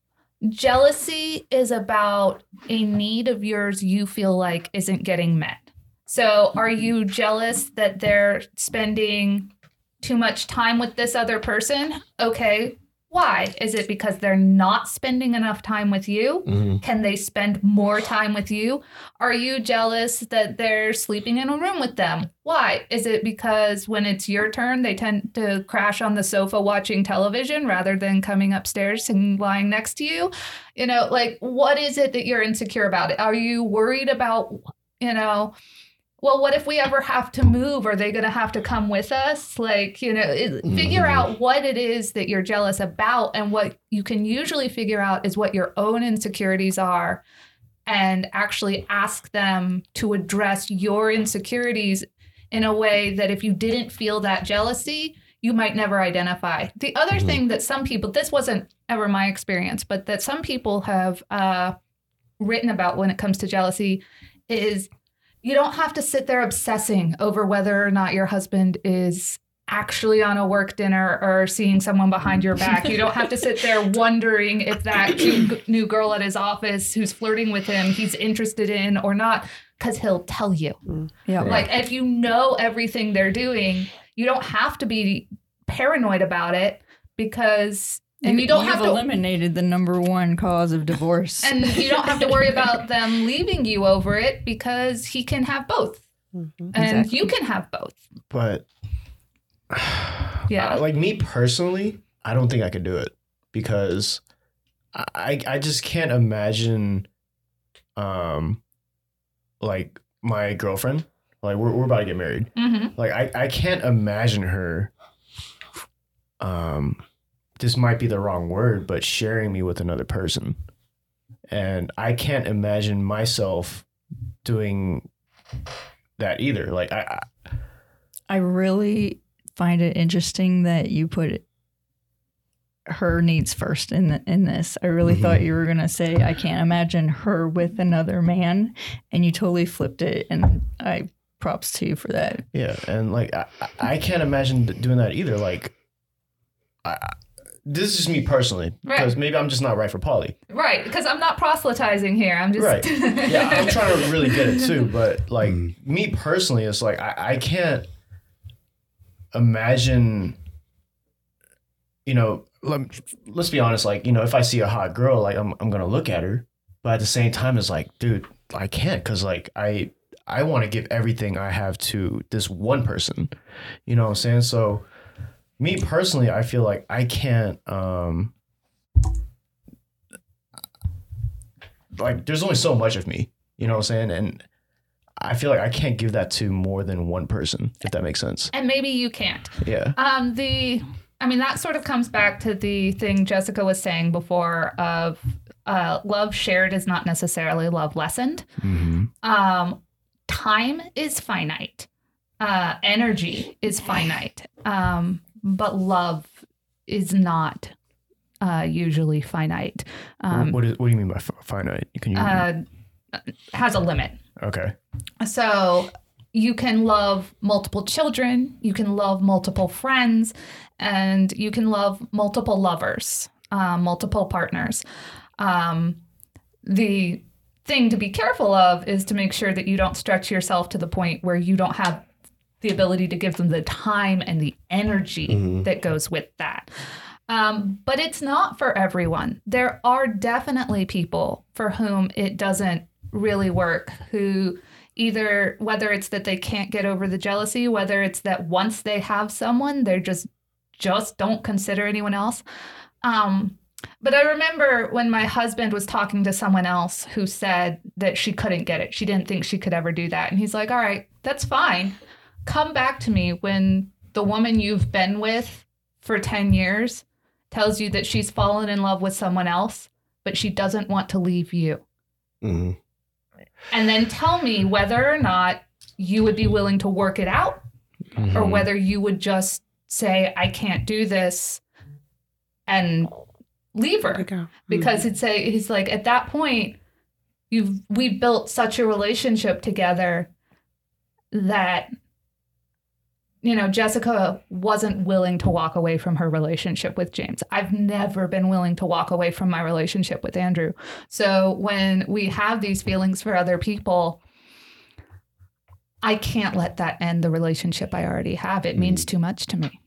jealousy is about a need of yours you feel like isn't getting met. So, are you jealous that they're spending too much time with this other person? Okay. Why? Is it because they're not spending enough time with you? Mhm. Can they spend more time with you? Are you jealous that they're sleeping in a room with them? Why? Is it because when it's your turn, they tend to crash on the sofa watching television rather than coming upstairs and lying next to you? You know, like what is it that you're insecure about? Are you worried about, you know, well, what if we ever have to move? Are they going to have to come with us? Like, you know, it, figure out what it is that you're jealous about. And what you can usually figure out is what your own insecurities are and actually ask them to address your insecurities in a way that if you didn't feel that jealousy, you might never identify. The other thing that some people, this wasn't ever my experience, but that some people have uh, written about when it comes to jealousy is you don't have to sit there obsessing over whether or not your husband is actually on a work dinner or seeing someone behind your back. You don't have to sit there wondering if that cute new girl at his office who's flirting with him he's interested in or not cuz he'll tell you. Mm. Yeah. Like if you know everything they're doing, you don't have to be paranoid about it because and you, don't you've have to eliminated the number one cause of divorce. and you don't have to worry about them leaving you over it because he can have both. Mhm. And Exactly. you can have both. But Yeah. I- like me personally, I don't think I could do it because I I just can't imagine um like my girlfriend like we're we're about to get married. Mm-hmm. Like I I can't imagine her um this might be the wrong word, but sharing me with another person. And I can't imagine myself doing that either. Like I, I I really find it interesting that you put her needs first in the, in this. I really Mhm. thought you were gonna say I can't imagine her with another man, and you totally flipped it. And I props to you for that. Yeah, and like I, I- I can't imagine doing that either. Like, I, I- this is just me personally because maybe I'm just not right for poly. Right, because I'm not proselytizing here. I'm just Right. Yeah, I'm trying to really get it too, but like Mm. me personally, it's like I, I can't imagine. You know, let, let's be honest. Like, you know, if I see a hot girl, like I'm, I'm gonna look at her, but at the same time, it's like, dude, I can't because like I, I want to give everything I have to this one person. You know what I'm saying? So, me personally, I feel like I can't. um Like, there's only so much of me. You know what I'm saying? And I feel like I can't give that to more than one person, if that makes sense. and maybe you can't. Yeah. Um, the I mean, that sort of comes back to the thing Jessica was saying before of uh, love shared is not necessarily love lessened. Um, time is finite, uh, energy is finite, um, but love is not uh, usually finite. Um, what, is, what do you mean by fi- finite? Can you? uh, has a limit. okay. So you can love multiple children, you can love multiple friends, and you can love multiple lovers, uh, multiple partners. Um, the thing to be careful of is to make sure that you don't stretch yourself to the point where you don't have the ability to give them the time and the energy that goes with that. Um, but it's not for everyone. There are definitely people for whom it doesn't really work, who either, whether it's that they can't get over the jealousy, whether it's that once they have someone, they're just, just don't consider anyone else. Um, but I remember when my husband was talking to someone else who said that she couldn't get it. She didn't think she could ever do that. And he's like, all right, that's fine. Come back to me when the woman you've been with for 10 years tells you that she's fallen in love with someone else, but she doesn't want to leave you. Mhm. And then tell me whether or not you would be willing to work it out or whether you would just say, I can't do this and leave her There you go. because it's a he's like at that point you've we built such a relationship together that you know Jessica wasn't willing to walk away from her relationship with James. I've never been willing to walk away from my relationship with Andrew. So when we have these feelings for other people I can't let that end the relationship I already have. It means too much to me.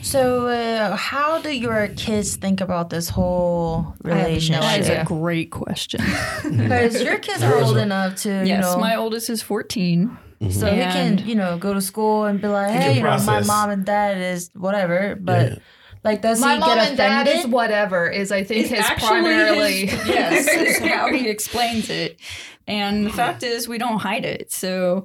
So, uh, how do your kids think about this whole I have no relationship? That is a great question. Because your kids are old enough to, you yes, know, my oldest is 14. So he can, you know, go to school and be like, hey, you know, my mom and dad is whatever. But Yeah. like, does My he mom get and dad is whatever is I think It's his actually primarily his- yes, is how he explains it. And the fact is, we don't hide it. So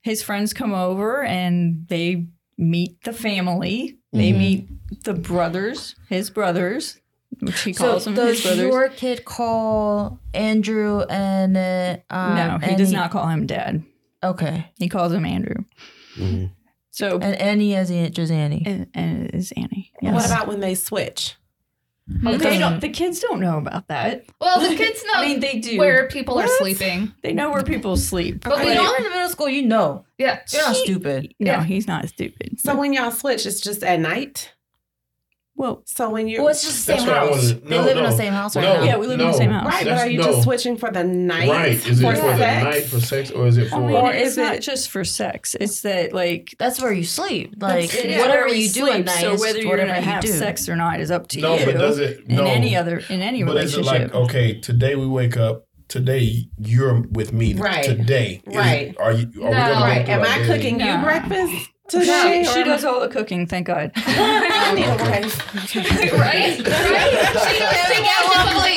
his friends come over and they meet the family. They meet the brothers, his brothers, which he so calls them his does brothers. your kid call Andrew and uh, um, no, he Annie- does not call him dad. Okay, He calls him Andrew. Mhm. So and Annie as in just Annie. and, and it is Annie. What about when they switch? they don't, the kids don't know about that. Well, the kids know I mean, they do. where people are sleeping. They know where people sleep. But we when you're in the middle school, you know Yeah. you're not stupid. No, Yeah. he's not stupid. So when y'all switch, it's just at night. Well, So when you're Well, it's just the same house. wanted to- they no, live in the same house right No, now. Yeah, we live in the same house. right, but are you no. just switching for the night? Right. Is it for for the sex? night for sex or is it I for mean, Or it's is not it- just for sex. It's that like That's where you sleep. Like yeah, whatever you do at sleep, night, So is whether you're whatever gonna have do. sex or not is up to No, you. No, but does it No, in any other in any relationship. But is it like okay, today we wake up, today you're with me. Right. Today. Is- Right. Are you are we gonna Right. Am I cooking you breakfast she, today? she or- does all the cooking. Thank God. I need a wife. right? Right? She doesn't get lovely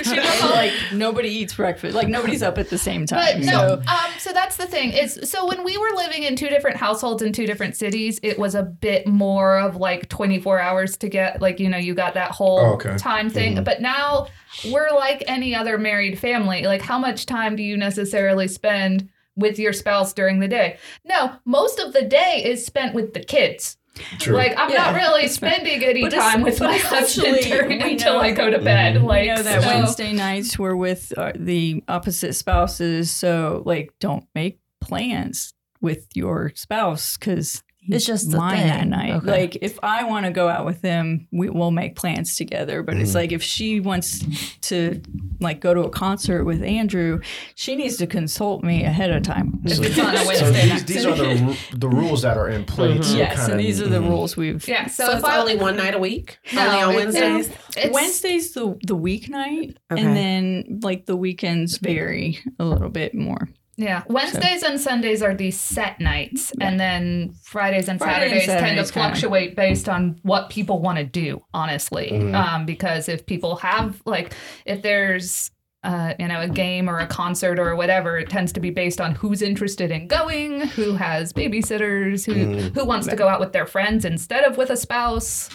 dishes. like nobody eats breakfast. Like nobody's up at the same time. But time. no, so um, so that's the thing is, so when we were living in two different households in two different cities, it was a bit more of like 24 hours to get, like, you know, you got that whole Oh, okay. time thing. But now we're like any other married family. Like, how much time do you necessarily spend with your spouse during the day? No, most of the day is spent with the kids. True. Like, I'm Yeah. not really spending any But time with my husband during, until know- I go to bed. Mhm. Like, we know that so- Wednesday nights we're with uh, the opposite spouses. So like, don't make plans with your spouse because. It's just the mine that night. Okay. Like if I want to go out with him, we will make plans together. But it's Mhm. like if she wants to like go to a concert with Andrew, she needs to consult me ahead of time. If it's on a So these, these are the the rules that are in play. To yes, kinda, and these are the rules we've. Yeah, so, So, it's I only one night a week? No, only on Wednesdays? it's- Wednesday's the the weeknight, Okay. and then like the weekends vary a little bit more. Yeah, Wednesdays and Sundays are these set nights, and then Fridays and Friday and Saturdays tend to Saturdays kinda. fluctuate based on what people want to do. Honestly, Mhm. um, because if people have like, if there's uh, you know, a game or a concert or whatever, it tends to be based on who's interested in going, who has babysitters, who who wants to go out with their friends instead of with a spouse.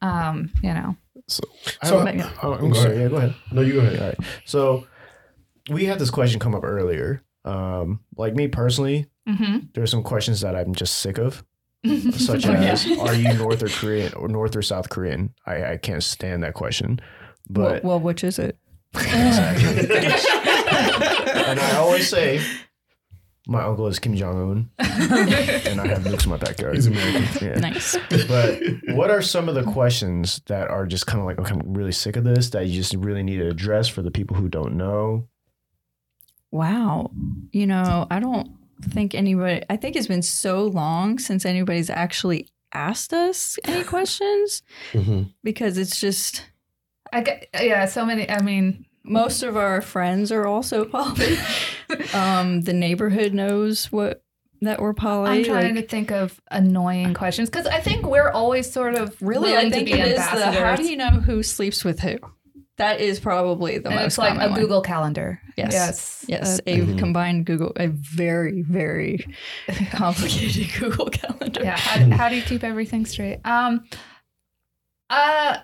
Um, you know, So, So- I, oh, I'm Go sorry. Yeah, go ahead. No, you go ahead. All right. So we had this question come up earlier. Um, like me personally, hmm there's some questions that I'm just sick of, such as Are you North or Korean or North or South Korean? I, I can't stand that question. But well, which is it? and I always say my uncle is Kim Jong Un, and I have nukes in my backyard. He's American. Yeah. Nice. But what are some of the questions that are just kind of like, okay, I'm really sick of this that you just really need to address for the people who don't know? Wow. You know, I don't think anybody, I think it's been so long since anybody's actually asked us any questions Mhm. because it's just I get yeah, so many. I mean, most of our friends are also poly. um, the neighborhood knows what that we're poly. I'm trying like- to think of annoying questions because I think we're always sort of really, I think to be it is the how do you know who sleeps with who? That is probably the and most it's like a one. Google Calendar. Yes. Yes. Yes, Uh, a Mhm. combined Google, a very, very complicated Google Calendar. yeah. How, how do you keep everything straight? Um. Uh.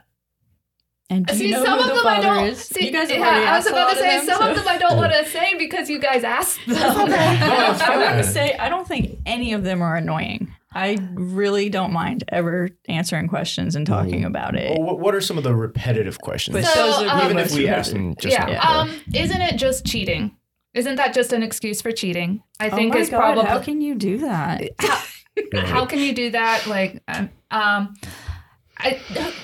And do see, you know some who of the them I don't. is? See, you guys yeah, I was about to say them, some so- of them I don't want to say because you guys asked them. No, it's I want to say I don't think any of them are annoying. I really don't mind ever answering questions and talking about it. Well, what, what are some of the repetitive questions? But So, those are um, Even if we ask them just yeah. now. Um. Isn't it just cheating? Isn't that just an excuse for cheating? I think oh my is God, probably how can you do that? how, how can you do that? Like, um, um, I,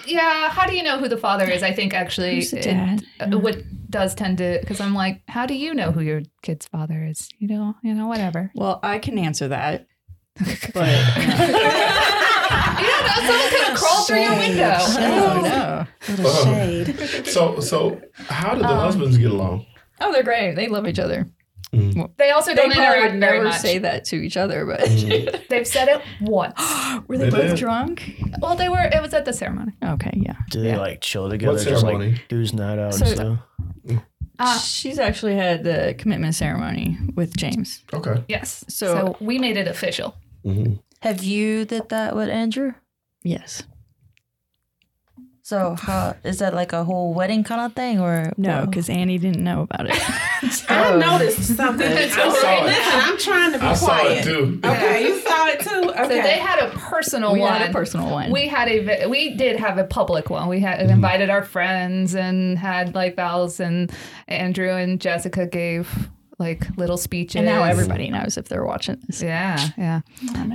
yeah. How do you know who the father is? I think actually, Who's it- dad? uh, what does tend to because I'm like, how do you know who your kid's father is? You know, you know, whatever. Well, I can answer that. But You don't know, someone could have crawled through your window. oh no. Little shade. So, so how did the Um, husbands get along? Oh, they're great. They love each other. They also They don't probably interact would never much. say that to each other, but They've said it once. were they, They both did. drunk? well, they were. It was at the ceremony. Okay, yeah. Do they Yeah. like chill together? What just ceremony? like dudes night out So- and stuff? Uh, She's actually had the commitment ceremony with James. Okay. yes. So- So, we made it official. Hmm Have you did that with Andrew? Yes. So how is that like a whole wedding kind of thing or No, because Annie didn't know about it. I noticed something. I'm, saw sorry, it. listen, I'm trying to be I saw it too. Okay, you saw it too. Okay. So they had a personal we one. had a personal one. We had a we did have a public one. We had Mm-hmm. invited our friends and had like vows and Andrew and Jessica gave like little speeches. and now everybody knows if they're watching this. Yeah, yeah.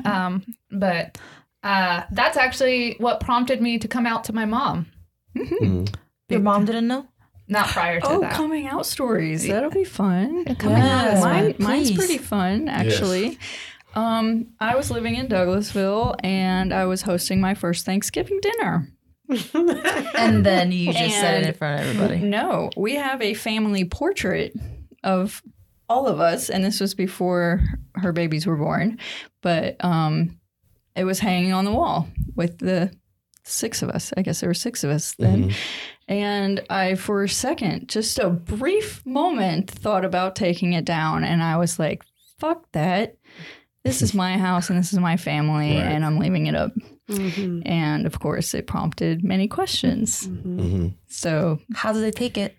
Um, but uh, that's actually what prompted me to come out to my mom. your mom didn't know? Not prior to Oh, that. coming out stories. That'll be fun. Coming out Yes, is Mine, mine's pretty fun, actually. Um, I was living in Douglasville and I was hosting my first Thanksgiving dinner. And then you just said it in front of everybody. No, we have a family portrait of all of us, and this was before her babies were born, but um, it was hanging on the wall with the six of us. I guess there were six of us then. And I, for a second, just a brief moment, thought about taking it down, and I was like, fuck that. This is my house and this is my family, Right. and I'm leaving it up. Mhm, And of course, it prompted many questions. mhm. hmm So How did they take it?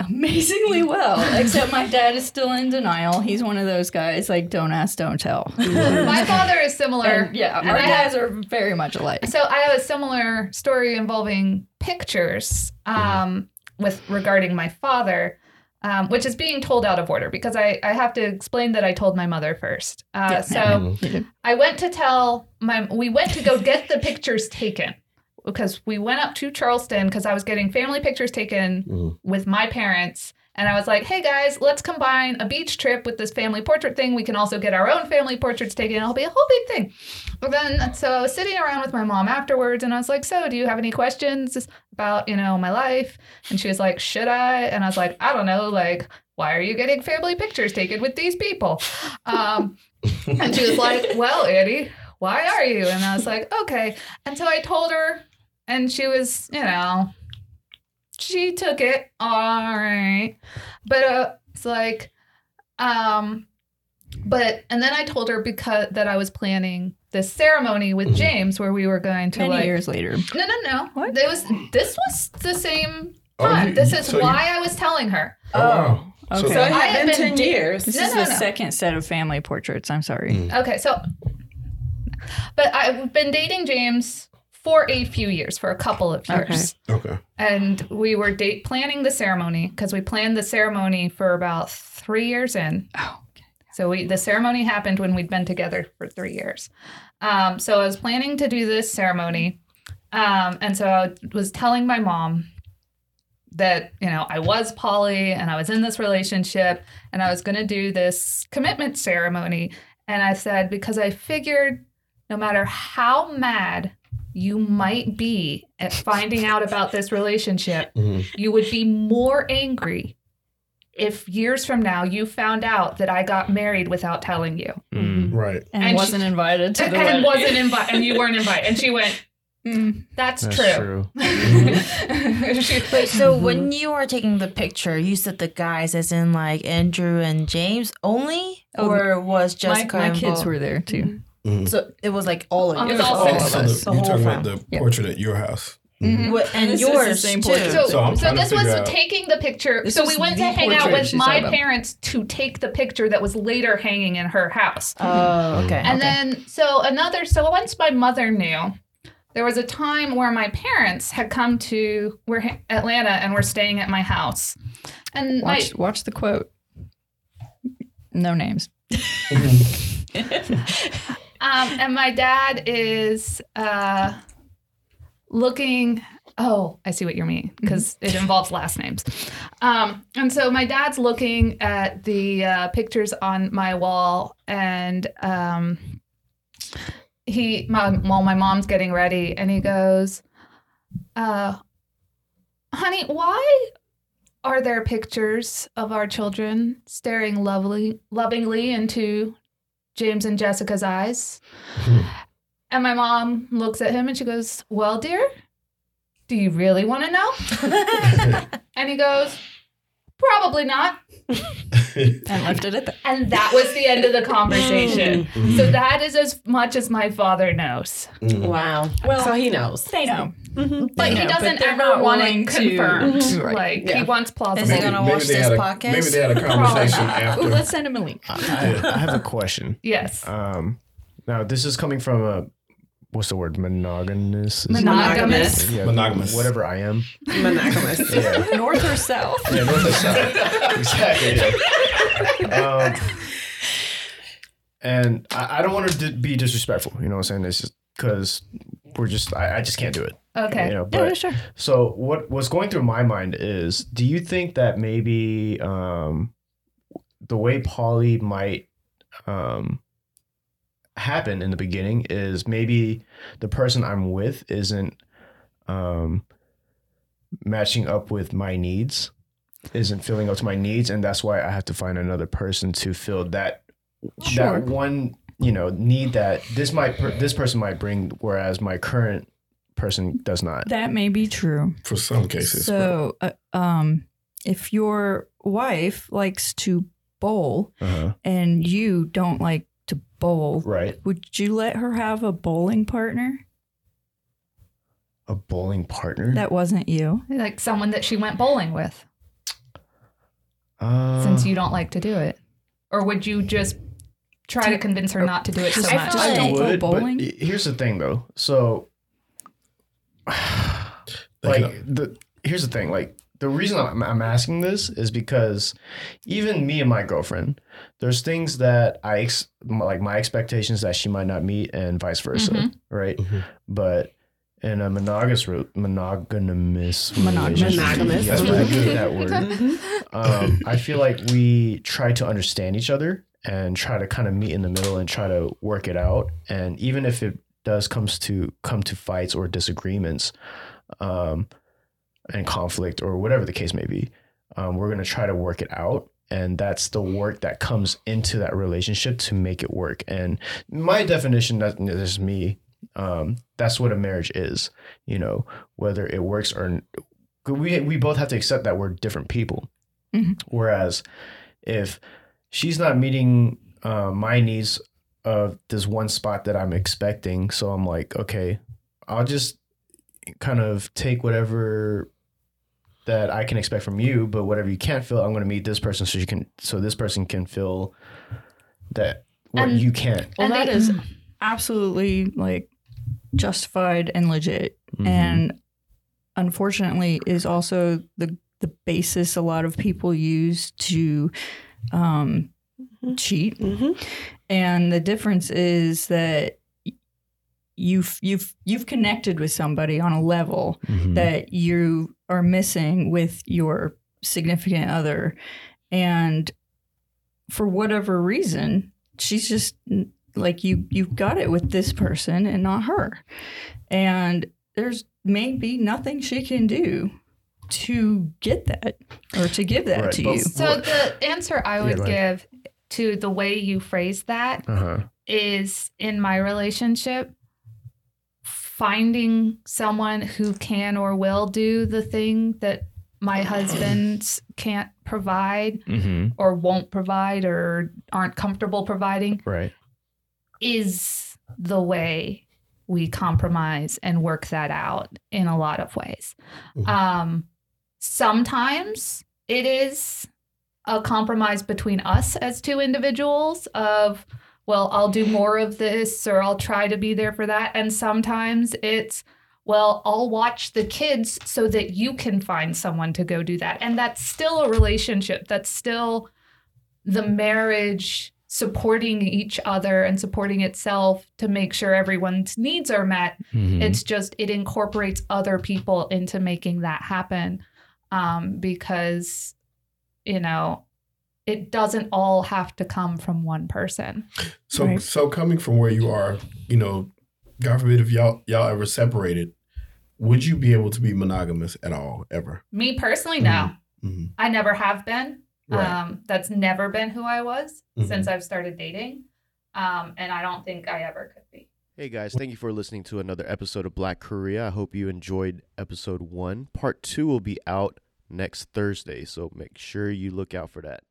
Amazingly well, except my dad is still in denial. He's one of those guys like don't ask, don't tell. My father is similar. And, yeah, And our I have- dads are very much alike. So I have a similar story involving pictures um, with regarding my father, um, which is being told out of order because I, I have to explain that I told my mother first. Uh, Yeah. so I went to tell my we went to go get the pictures taken because we went up to Charleston because I was getting family pictures taken Mhm. with my parents. And I was like, hey guys, let's combine a beach trip with this family portrait thing. We can also get our own family portraits taken. It'll be a whole big thing. But then, so I was sitting around with my mom afterwards and I was like, so do you have any questions about, you know, my life? And she was like, should I? And I was like, I don't know. Like, why are you getting family pictures taken with these people? Um, and she was like, well, Annie, why are you? And I was like, okay. And so I told her, and she was, you know, she took it all right but uh, it's like um but and then i told her because that i was planning this ceremony with james where we were going to Many like years later. no no no What? it was this was the same Oh, time you- this is so you- why i was telling her Oh, wow. okay. So it I had had been been 10 years. This No, is no, the no. second set of family portraits. I'm sorry. Mm. Okay, so, but I've been dating James for a few years, for a couple of years. Okay. okay. And we were date planning the ceremony because we planned the ceremony for about three years in. Oh, So we the ceremony happened when we'd been together for three years. Um, so I was planning to do this ceremony, um, and so I was telling my mom that you know I was poly and I was in this relationship and I was going to do this commitment ceremony. And I said because I figured no matter how mad you might be at finding out about this relationship, Mhm. you would be more angry if years from now you found out that I got married without telling you Mm. Right. And, And wasn't invited to and the wedding. wasn't invited and you weren't invited. And she went, Mm. "That's, That's true." true. She- Wait, so when you are taking the picture, you said the guys, as in like Andrew and James only, Oh, or was My, Jessica? my kids were there too. Mhm. So it was like all of It you. all all of so us. the, The you're talking about fam. the portrait at your house. Mhm. What- and This is the yours same too. So, So I'm so trying to this was out- taking the picture. This so we went to hang out with my talking about. parents to take the picture that was later hanging in her house. Oh, okay. And okay. then, so another, so once my mother knew, there was a time where my parents had come to we're Atlanta and were staying at my house, and my Watch, watch the quote. No names. um, and my dad is uh, looking. Oh, I see what you're mean because it involves last names. Um, and so my dad's looking at the uh, pictures on my wall, and um, he, my, well, my mom's getting ready, and he goes, uh, "Honey, why are there pictures of our children staring lovely, lovingly into James and Jessica's eyes?" And my mom looks at him and she goes, Well, dear, do you really want to know? and he goes, Probably not. And left it at that. And that was the end of the conversation. Mm-hmm. So that is as much as my father knows. Mhm. Wow. Well, so he knows. They know. But he Yeah, but doesn't they're ever want willing it to- confirmed. Mhm. Right. Like Yeah. he wants Is plausible. he gonna watch they this a, podcast? Maybe they had a conversation after. Ooh, let's send him a link. I, I have a question. Yes. Um, now this is coming from a what's the word monogamous? Monogamous. Yeah, Monogamous. Whatever I am. Monogamous. Yeah. North or south? Yeah, north or south. exactly. Yeah. Um, and I, I don't want to be disrespectful. You know what I'm saying? It's just because we're just I, I just can't do it. Okay. You know, Yeah, sure. so what what's going through my mind is do you think that maybe um the way poly might um happen in the beginning is maybe the person I'm with isn't um matching up with my needs isn't filling up to my needs and that's why I have to find another person to fill that Sure. that one you know need that this might per, this person might bring whereas my current person does not That may be true. For some cases. So, uh, um, if your wife likes to bowl uh-huh. and you don't like to bowl, right would you let her have a bowling partner a bowling partner that wasn't you? Like someone that she went bowling with, uh, since you don't like to do it. Or would you just try to convince her not to do it so I much? feel I Don't go would, but here's the thing though. So, They like the here's the thing. Like the reason I'm, I'm asking this is because even me and my girlfriend, there's things that I ex- like my expectations that she might not meet, and vice versa, Mhm. right? Mhm. But in a monogamous re- monogamous Monogamous. Monogamous. That's pretty good. That word. Mhm. um, I feel like we try to understand each other and try to kind of meet in the middle and try to work it out. And even if it does comes to come to fights or disagreements, um, and conflict or whatever the case may be, um, we're gonna try to work it out. And that's the work that comes into that relationship to make it work. And my definition, that this is me. Um, that's what a marriage is. You know, whether it works or we we both have to accept that we're different people. Mhm. Whereas if she's not meeting uh, my needs of this one spot that I'm expecting, so I'm like, okay, I'll just kind of take whatever that I can expect from you, but whatever you can't feel, I'm going to meet this person so you can so this person can feel that what And- you can't. Well, And that they- is absolutely like justified and legit, Mhm. and unfortunately, is also the the basis a lot of people use to um, Mhm. cheat. hmm And the difference is that you've you've you've connected with somebody on a level Mhm. that you are missing with your significant other. And for whatever reason she's just like you you've got it with this person and not her. And there's maybe nothing she can do to get that or to give that Right, to but- you. So the answer I Yeah, would give to the way you phrase that uh-huh. is in my relationship finding someone who can or will do the thing that my husband can't provide Mm-hmm. or won't provide or aren't comfortable providing Right. is the way we compromise and work that out in a lot of ways. Um, sometimes it is a compromise between us as two individuals of well i'll do more of this or i'll try to be there for that. And sometimes it's well i'll watch the kids so that you can find someone to go do that. And that's still a relationship. That's still the marriage supporting each other and supporting itself to make sure everyone's needs are met. Mm-hmm. it's just it incorporates other people into making that happen um, because you know it doesn't all have to come from one person So Right. so coming from where you are, you know, God forbid if y'all y'all ever separated, would you be able to be monogamous at all ever? me personally no Mhm. i never have been Right. um, that's never been who i was Mhm. since i've started dating um, and i don't think i ever could be Hey guys, thank you for listening to another episode of Black Korea. I hope you enjoyed episode one. Part two will be out next Thursday, so make sure you look out for that.